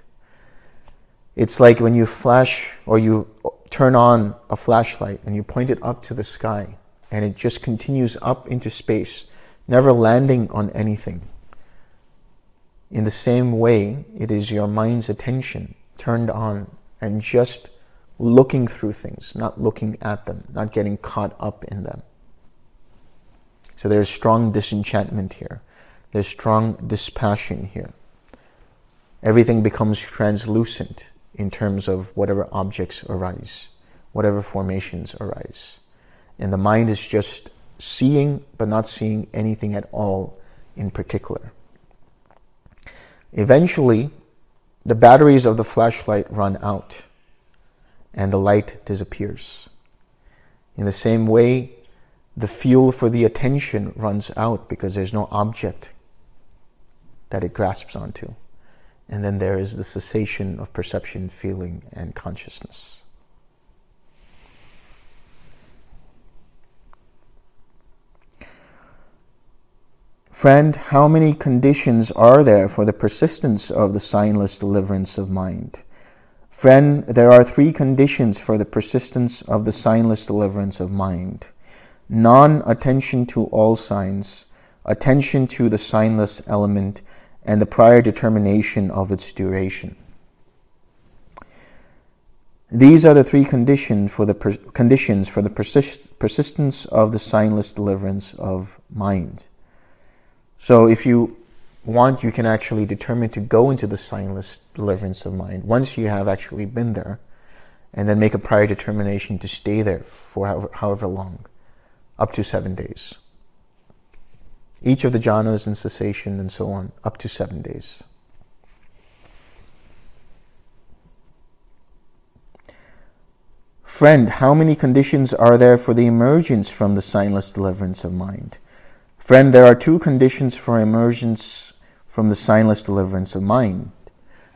It's like when you flash or you turn on a flashlight and you point it up to the sky and it just continues up into space, never landing on anything. In the same way, it is your mind's attention turned on and just looking through things, not looking at them, not getting caught up in them. So there's strong disenchantment here. There's strong dispassion here. Everything becomes translucent in terms of whatever objects arise, whatever formations arise. And the mind is just seeing, but not seeing anything at all in particular. Eventually, the batteries of the flashlight run out and the light disappears. In the same way, the fuel for the attention runs out because there's no object that it grasps onto. And then there is the cessation of perception, feeling, and consciousness. Friend, how many conditions are there for the persistence of the signless deliverance of mind? Friend, there are three conditions for the persistence of the signless deliverance of mind non attention to all signs, attention to the signless element, and the prior determination of its duration. These are the three conditions for the per- conditions for the persist- persistence of the signless deliverance of mind. So if you want, you can actually determine to go into the signless deliverance of mind once you have actually been there, and then make a prior determination to stay there for however, however long, up to seven days. Each of the jhanas and cessation and so on, up to seven days. Friend, how many conditions are there for the emergence from the signless deliverance of mind? Friend, there are two conditions for emergence from the signless deliverance of mind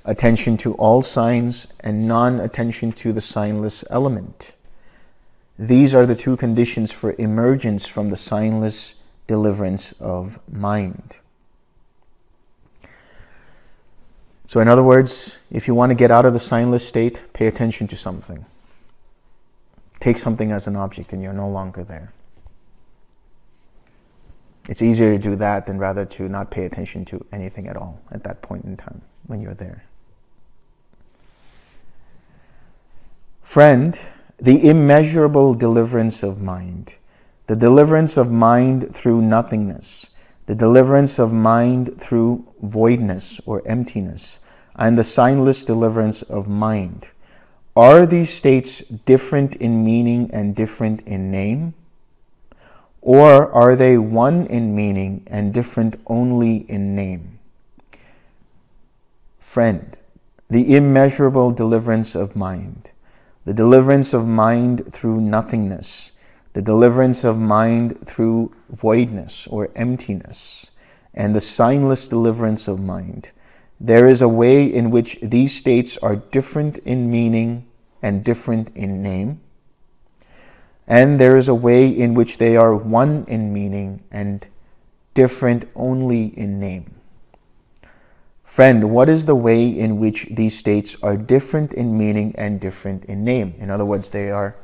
attention to all signs and non attention to the signless element. These are the two conditions for emergence from the signless deliverance of mind. So, in other words, if you want to get out of the signless state, pay attention to something. Take something as an object and you're no longer there. It's easier to do that than rather to not pay attention to anything at all at that point in time when you're there. Friend, the immeasurable deliverance of mind, the deliverance of mind through nothingness, the deliverance of mind through voidness or emptiness, and the signless deliverance of mind. Are these states different in meaning and different in name? Or are they one in meaning and different only in name? Friend, the immeasurable deliverance of mind, the deliverance of mind through nothingness, the deliverance of mind through voidness or emptiness, and the signless deliverance of mind. There is a way in which these states are different in meaning and different in name and there is a way in which they are one in meaning and different only in name. Friend, what is the way in which these states are different in meaning and different in name? In other words, they are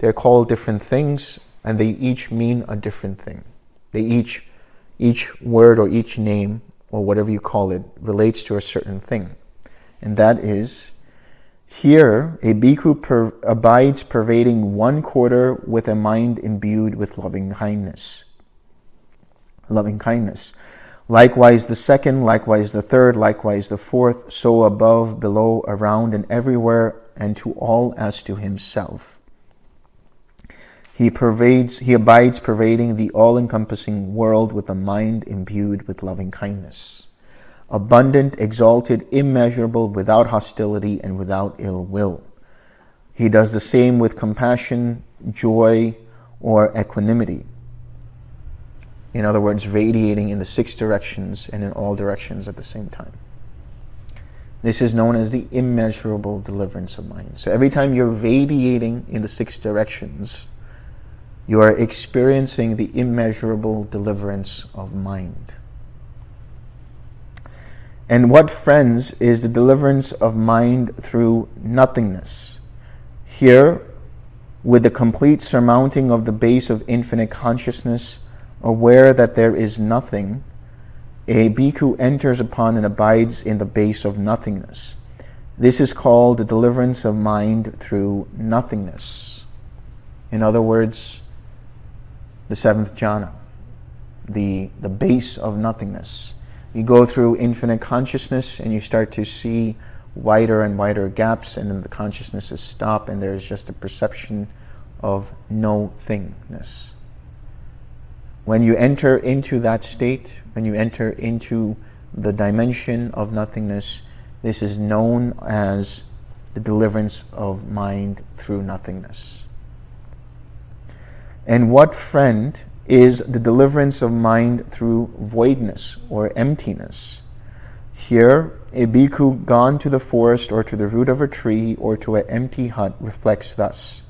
they're called different things and they each mean a different thing. They each each word or each name or whatever you call it relates to a certain thing. And that is here, a bhikkhu per- abides pervading one quarter with a mind imbued with loving kindness. Loving kindness. Likewise the second, likewise the third, likewise the fourth, so above, below, around, and everywhere, and to all as to himself. He pervades, he abides pervading the all encompassing world with a mind imbued with loving kindness abundant, exalted, immeasurable, without hostility and without ill will. He does the same with compassion, joy, or equanimity. In other words, radiating in the six directions and in all directions at the same time. This is known as the immeasurable deliverance of mind. So every time you're radiating in the six directions, you are experiencing the immeasurable deliverance of mind. And what, friends, is the deliverance of mind through nothingness? Here, with the complete surmounting of the base of infinite consciousness, aware that there is nothing, a bhikkhu enters upon and abides in the base of nothingness. This is called the deliverance of mind through nothingness. In other words, the seventh jhana, the, the base of nothingness you go through infinite consciousness and you start to see wider and wider gaps, and then the consciousnesses stop, and there is just a perception of no thingness. When you enter into that state, when you enter into the dimension of nothingness, this is known as the deliverance of mind through nothingness. And what friend is the deliverance of mind through voidness or emptiness? Here, a bhikkhu gone to the forest or to the root of a tree or to an empty hut reflects thus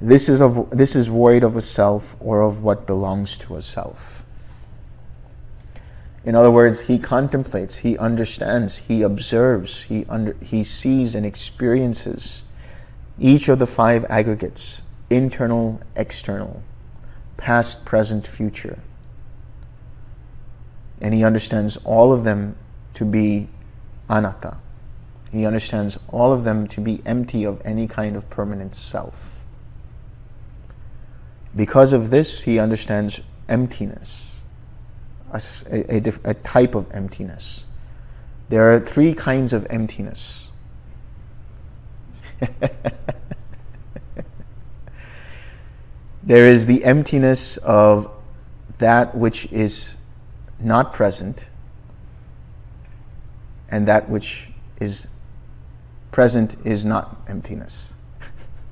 this is, this is void of a self or of what belongs to a self. In other words, he contemplates, he understands, he observes, he, under, he sees and experiences each of the five aggregates internal, external, past, present, future. And he understands all of them to be anatta. He understands all of them to be empty of any kind of permanent self. Because of this, he understands emptiness, a, a, a, type of emptiness. There are three kinds of emptiness. there is the emptiness of that which is not present and that which is present is not emptiness.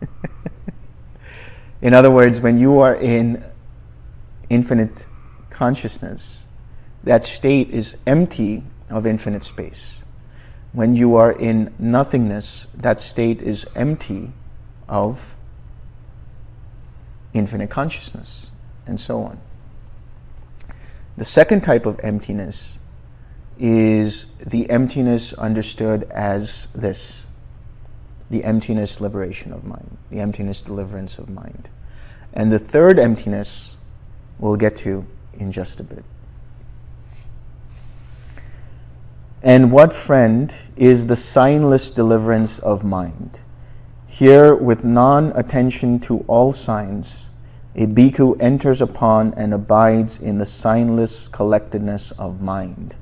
In other words, when you are in infinite consciousness, that state is empty of infinite space. When you are in nothingness, that state is empty of infinite consciousness, and so on. The second type of emptiness is the emptiness understood as this the emptiness liberation of mind, the emptiness deliverance of mind. And the third emptiness we'll get to in just a bit. And what friend is the signless deliverance of mind? Here, with non attention to all signs, a bhikkhu enters upon and abides in the signless collectedness of mind.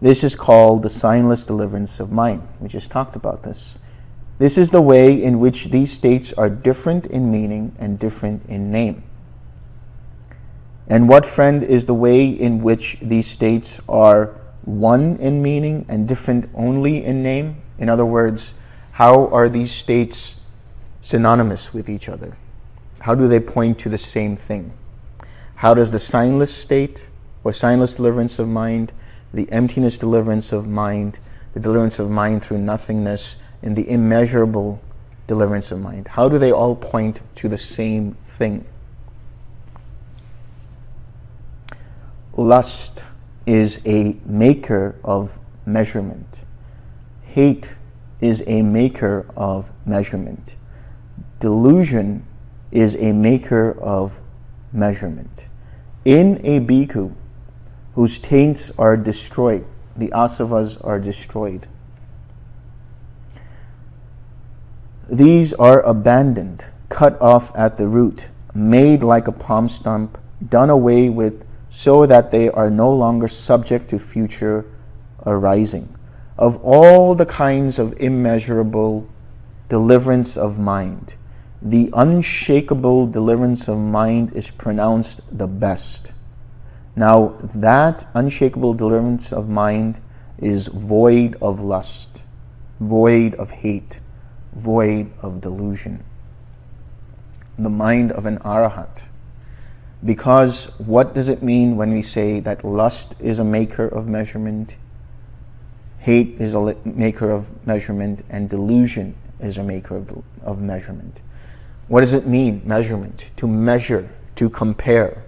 This is called the signless deliverance of mind. We just talked about this. This is the way in which these states are different in meaning and different in name. And what, friend, is the way in which these states are one in meaning and different only in name? In other words, how are these states synonymous with each other? How do they point to the same thing? How does the signless state or signless deliverance of mind, the emptiness deliverance of mind, the deliverance of mind through nothingness, and the immeasurable deliverance of mind? How do they all point to the same thing? Lust is a maker of measurement. Hate is a maker of measurement. Delusion is a maker of measurement. In a bhikkhu whose taints are destroyed, the asavas are destroyed, These are abandoned, cut off at the root, made like a palm stump, done away with, so that they are no longer subject to future arising. Of all the kinds of immeasurable deliverance of mind, the unshakable deliverance of mind is pronounced the best. Now, that unshakable deliverance of mind is void of lust, void of hate void of delusion. The mind of an arahat. Because what does it mean when we say that lust is a maker of measurement, hate is a maker of measurement, and delusion is a maker of, of measurement? What does it mean, measurement? To measure, to compare.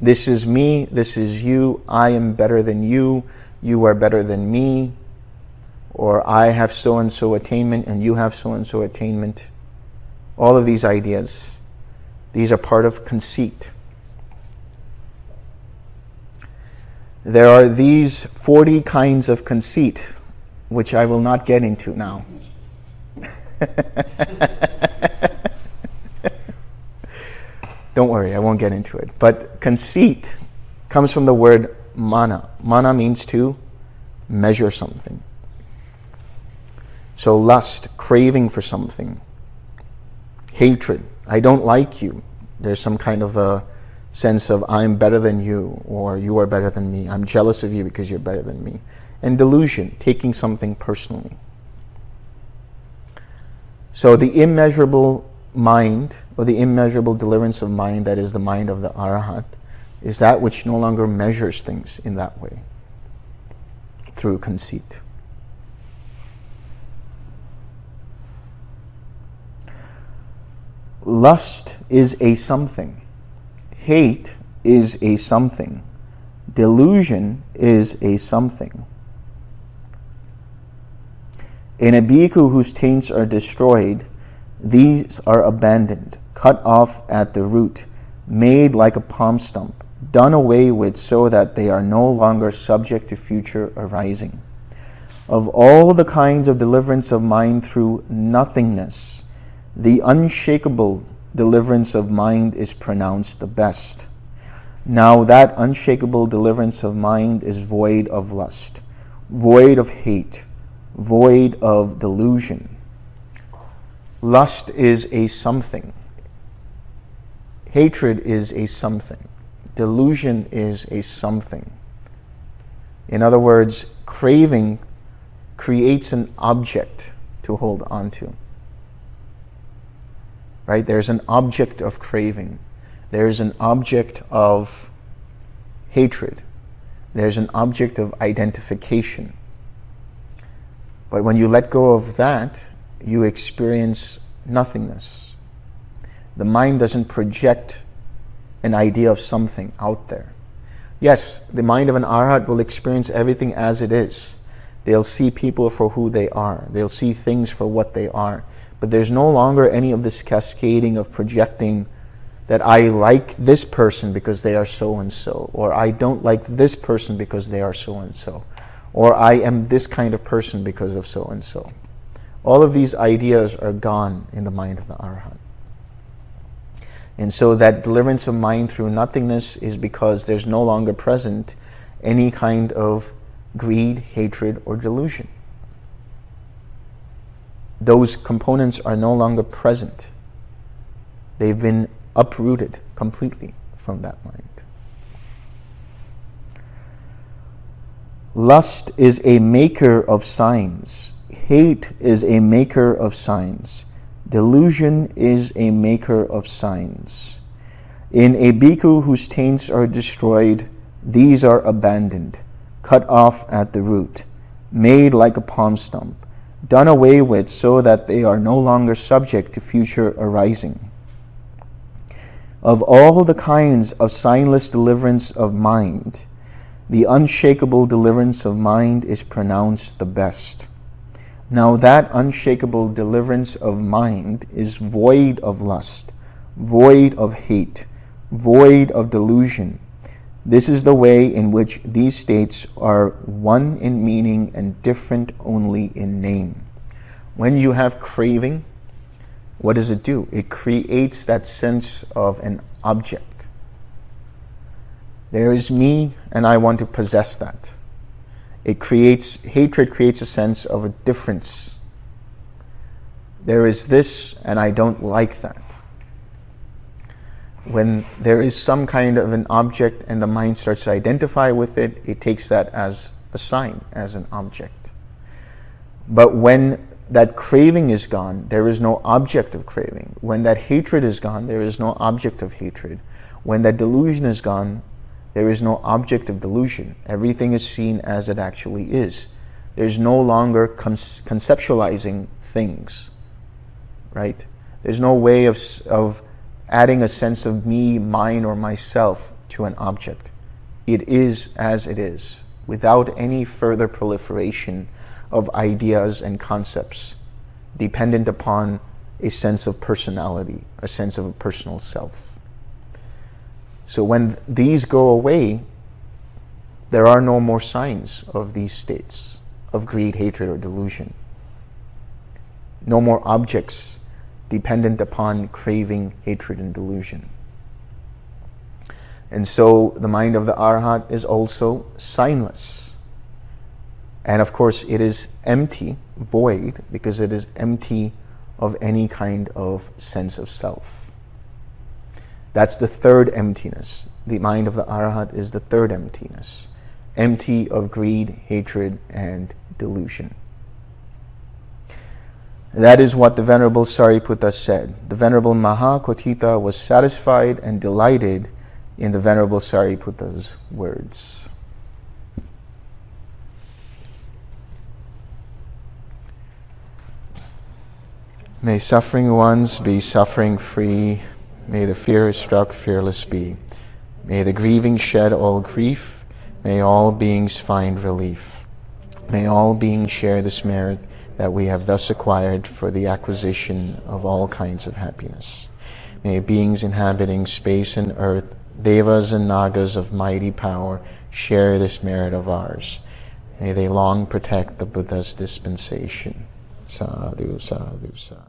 This is me, this is you, I am better than you, you are better than me, or I have so and so attainment and you have so and so attainment. All of these ideas, these are part of conceit. There are these 40 kinds of conceit, which I will not get into now. Don't worry, I won't get into it. But conceit comes from the word mana. Mana means to measure something. So, lust, craving for something, hatred, I don't like you. There's some kind of a sense of I'm better than you or you are better than me. I'm jealous of you because you're better than me. And delusion, taking something personally. So the immeasurable mind or the immeasurable deliverance of mind that is the mind of the Arhat is that which no longer measures things in that way through conceit. Lust is a something. Hate is a something. Delusion is a something. In a bhikkhu whose taints are destroyed, these are abandoned, cut off at the root, made like a palm stump, done away with so that they are no longer subject to future arising. Of all the kinds of deliverance of mind through nothingness, the unshakable deliverance of mind is pronounced the best. Now, that unshakable deliverance of mind is void of lust, void of hate, void of delusion. Lust is a something. Hatred is a something. Delusion is a something. In other words, craving creates an object to hold on to. Right? There's an object of craving. There's an object of hatred. There's an object of identification. But when you let go of that, you experience nothingness. The mind doesn't project an idea of something out there. Yes, the mind of an arhat will experience everything as it is. They'll see people for who they are. They'll see things for what they are. But there's no longer any of this cascading of projecting that I like this person because they are so and so, or I don't like this person because they are so and so or I am this kind of person because of so and so. All of these ideas are gone in the mind of the Arhat. And so that deliverance of mind through nothingness is because there's no longer present any kind of greed, hatred, or delusion. Those components are no longer present. They've been uprooted completely from that mind. Lust is a maker of signs. Hate is a maker of signs. Delusion is a maker of signs. In a bhikkhu whose taints are destroyed, these are abandoned, cut off at the root, made like a palm stump, done away with so that they are no longer subject to future arising. Of all the kinds of signless deliverance of mind, the unshakable deliverance of mind is pronounced the best. Now, that unshakable deliverance of mind is void of lust, void of hate, void of delusion. This is the way in which these states are one in meaning and different only in name. When you have craving, what does it do? It creates that sense of an object there is me, and I want to possess that. It creates, hatred creates a sense of a difference. There is this, and I don't like that. When there is some kind of an object and the mind starts to identify with it, it takes that as a sign, as an object. But when that craving is gone, there is no object of craving. When that hatred is gone, there is no object of hatred. When that delusion is gone, there is no object of delusion. Everything is seen as it actually is. There's no longer conceptualizing things, right? There's no way of, of adding a sense of me, mine, or myself to an object. It is as it is, without any further proliferation of ideas and concepts dependent upon a sense of personality, a sense of a personal self. So when these go away, there are no more signs of these states of greed, hatred, or delusion. No more objects dependent upon craving, hatred, and delusion. And so the mind of the Arhat is also signless. And of course, it is empty, void, because it is empty of any kind of sense of self. That's the third emptiness. The mind of the Arhat is the third emptiness, empty of greed, hatred, and delusion. That is what the Venerable Sariputta said. The Venerable Mahakotthita was satisfied and delighted in the Venerable Sariputta's words. May suffering ones be suffering free. May the fear struck fearless be. May the grieving shed all grief. May all beings find relief. May all beings share this merit that we have thus acquired for the acquisition of all kinds of happiness. May beings inhabiting space and earth, devas and nagas of mighty power, share this merit of ours. May they long protect the Buddha's dispensation. Sadhu, sadhu, sadhu.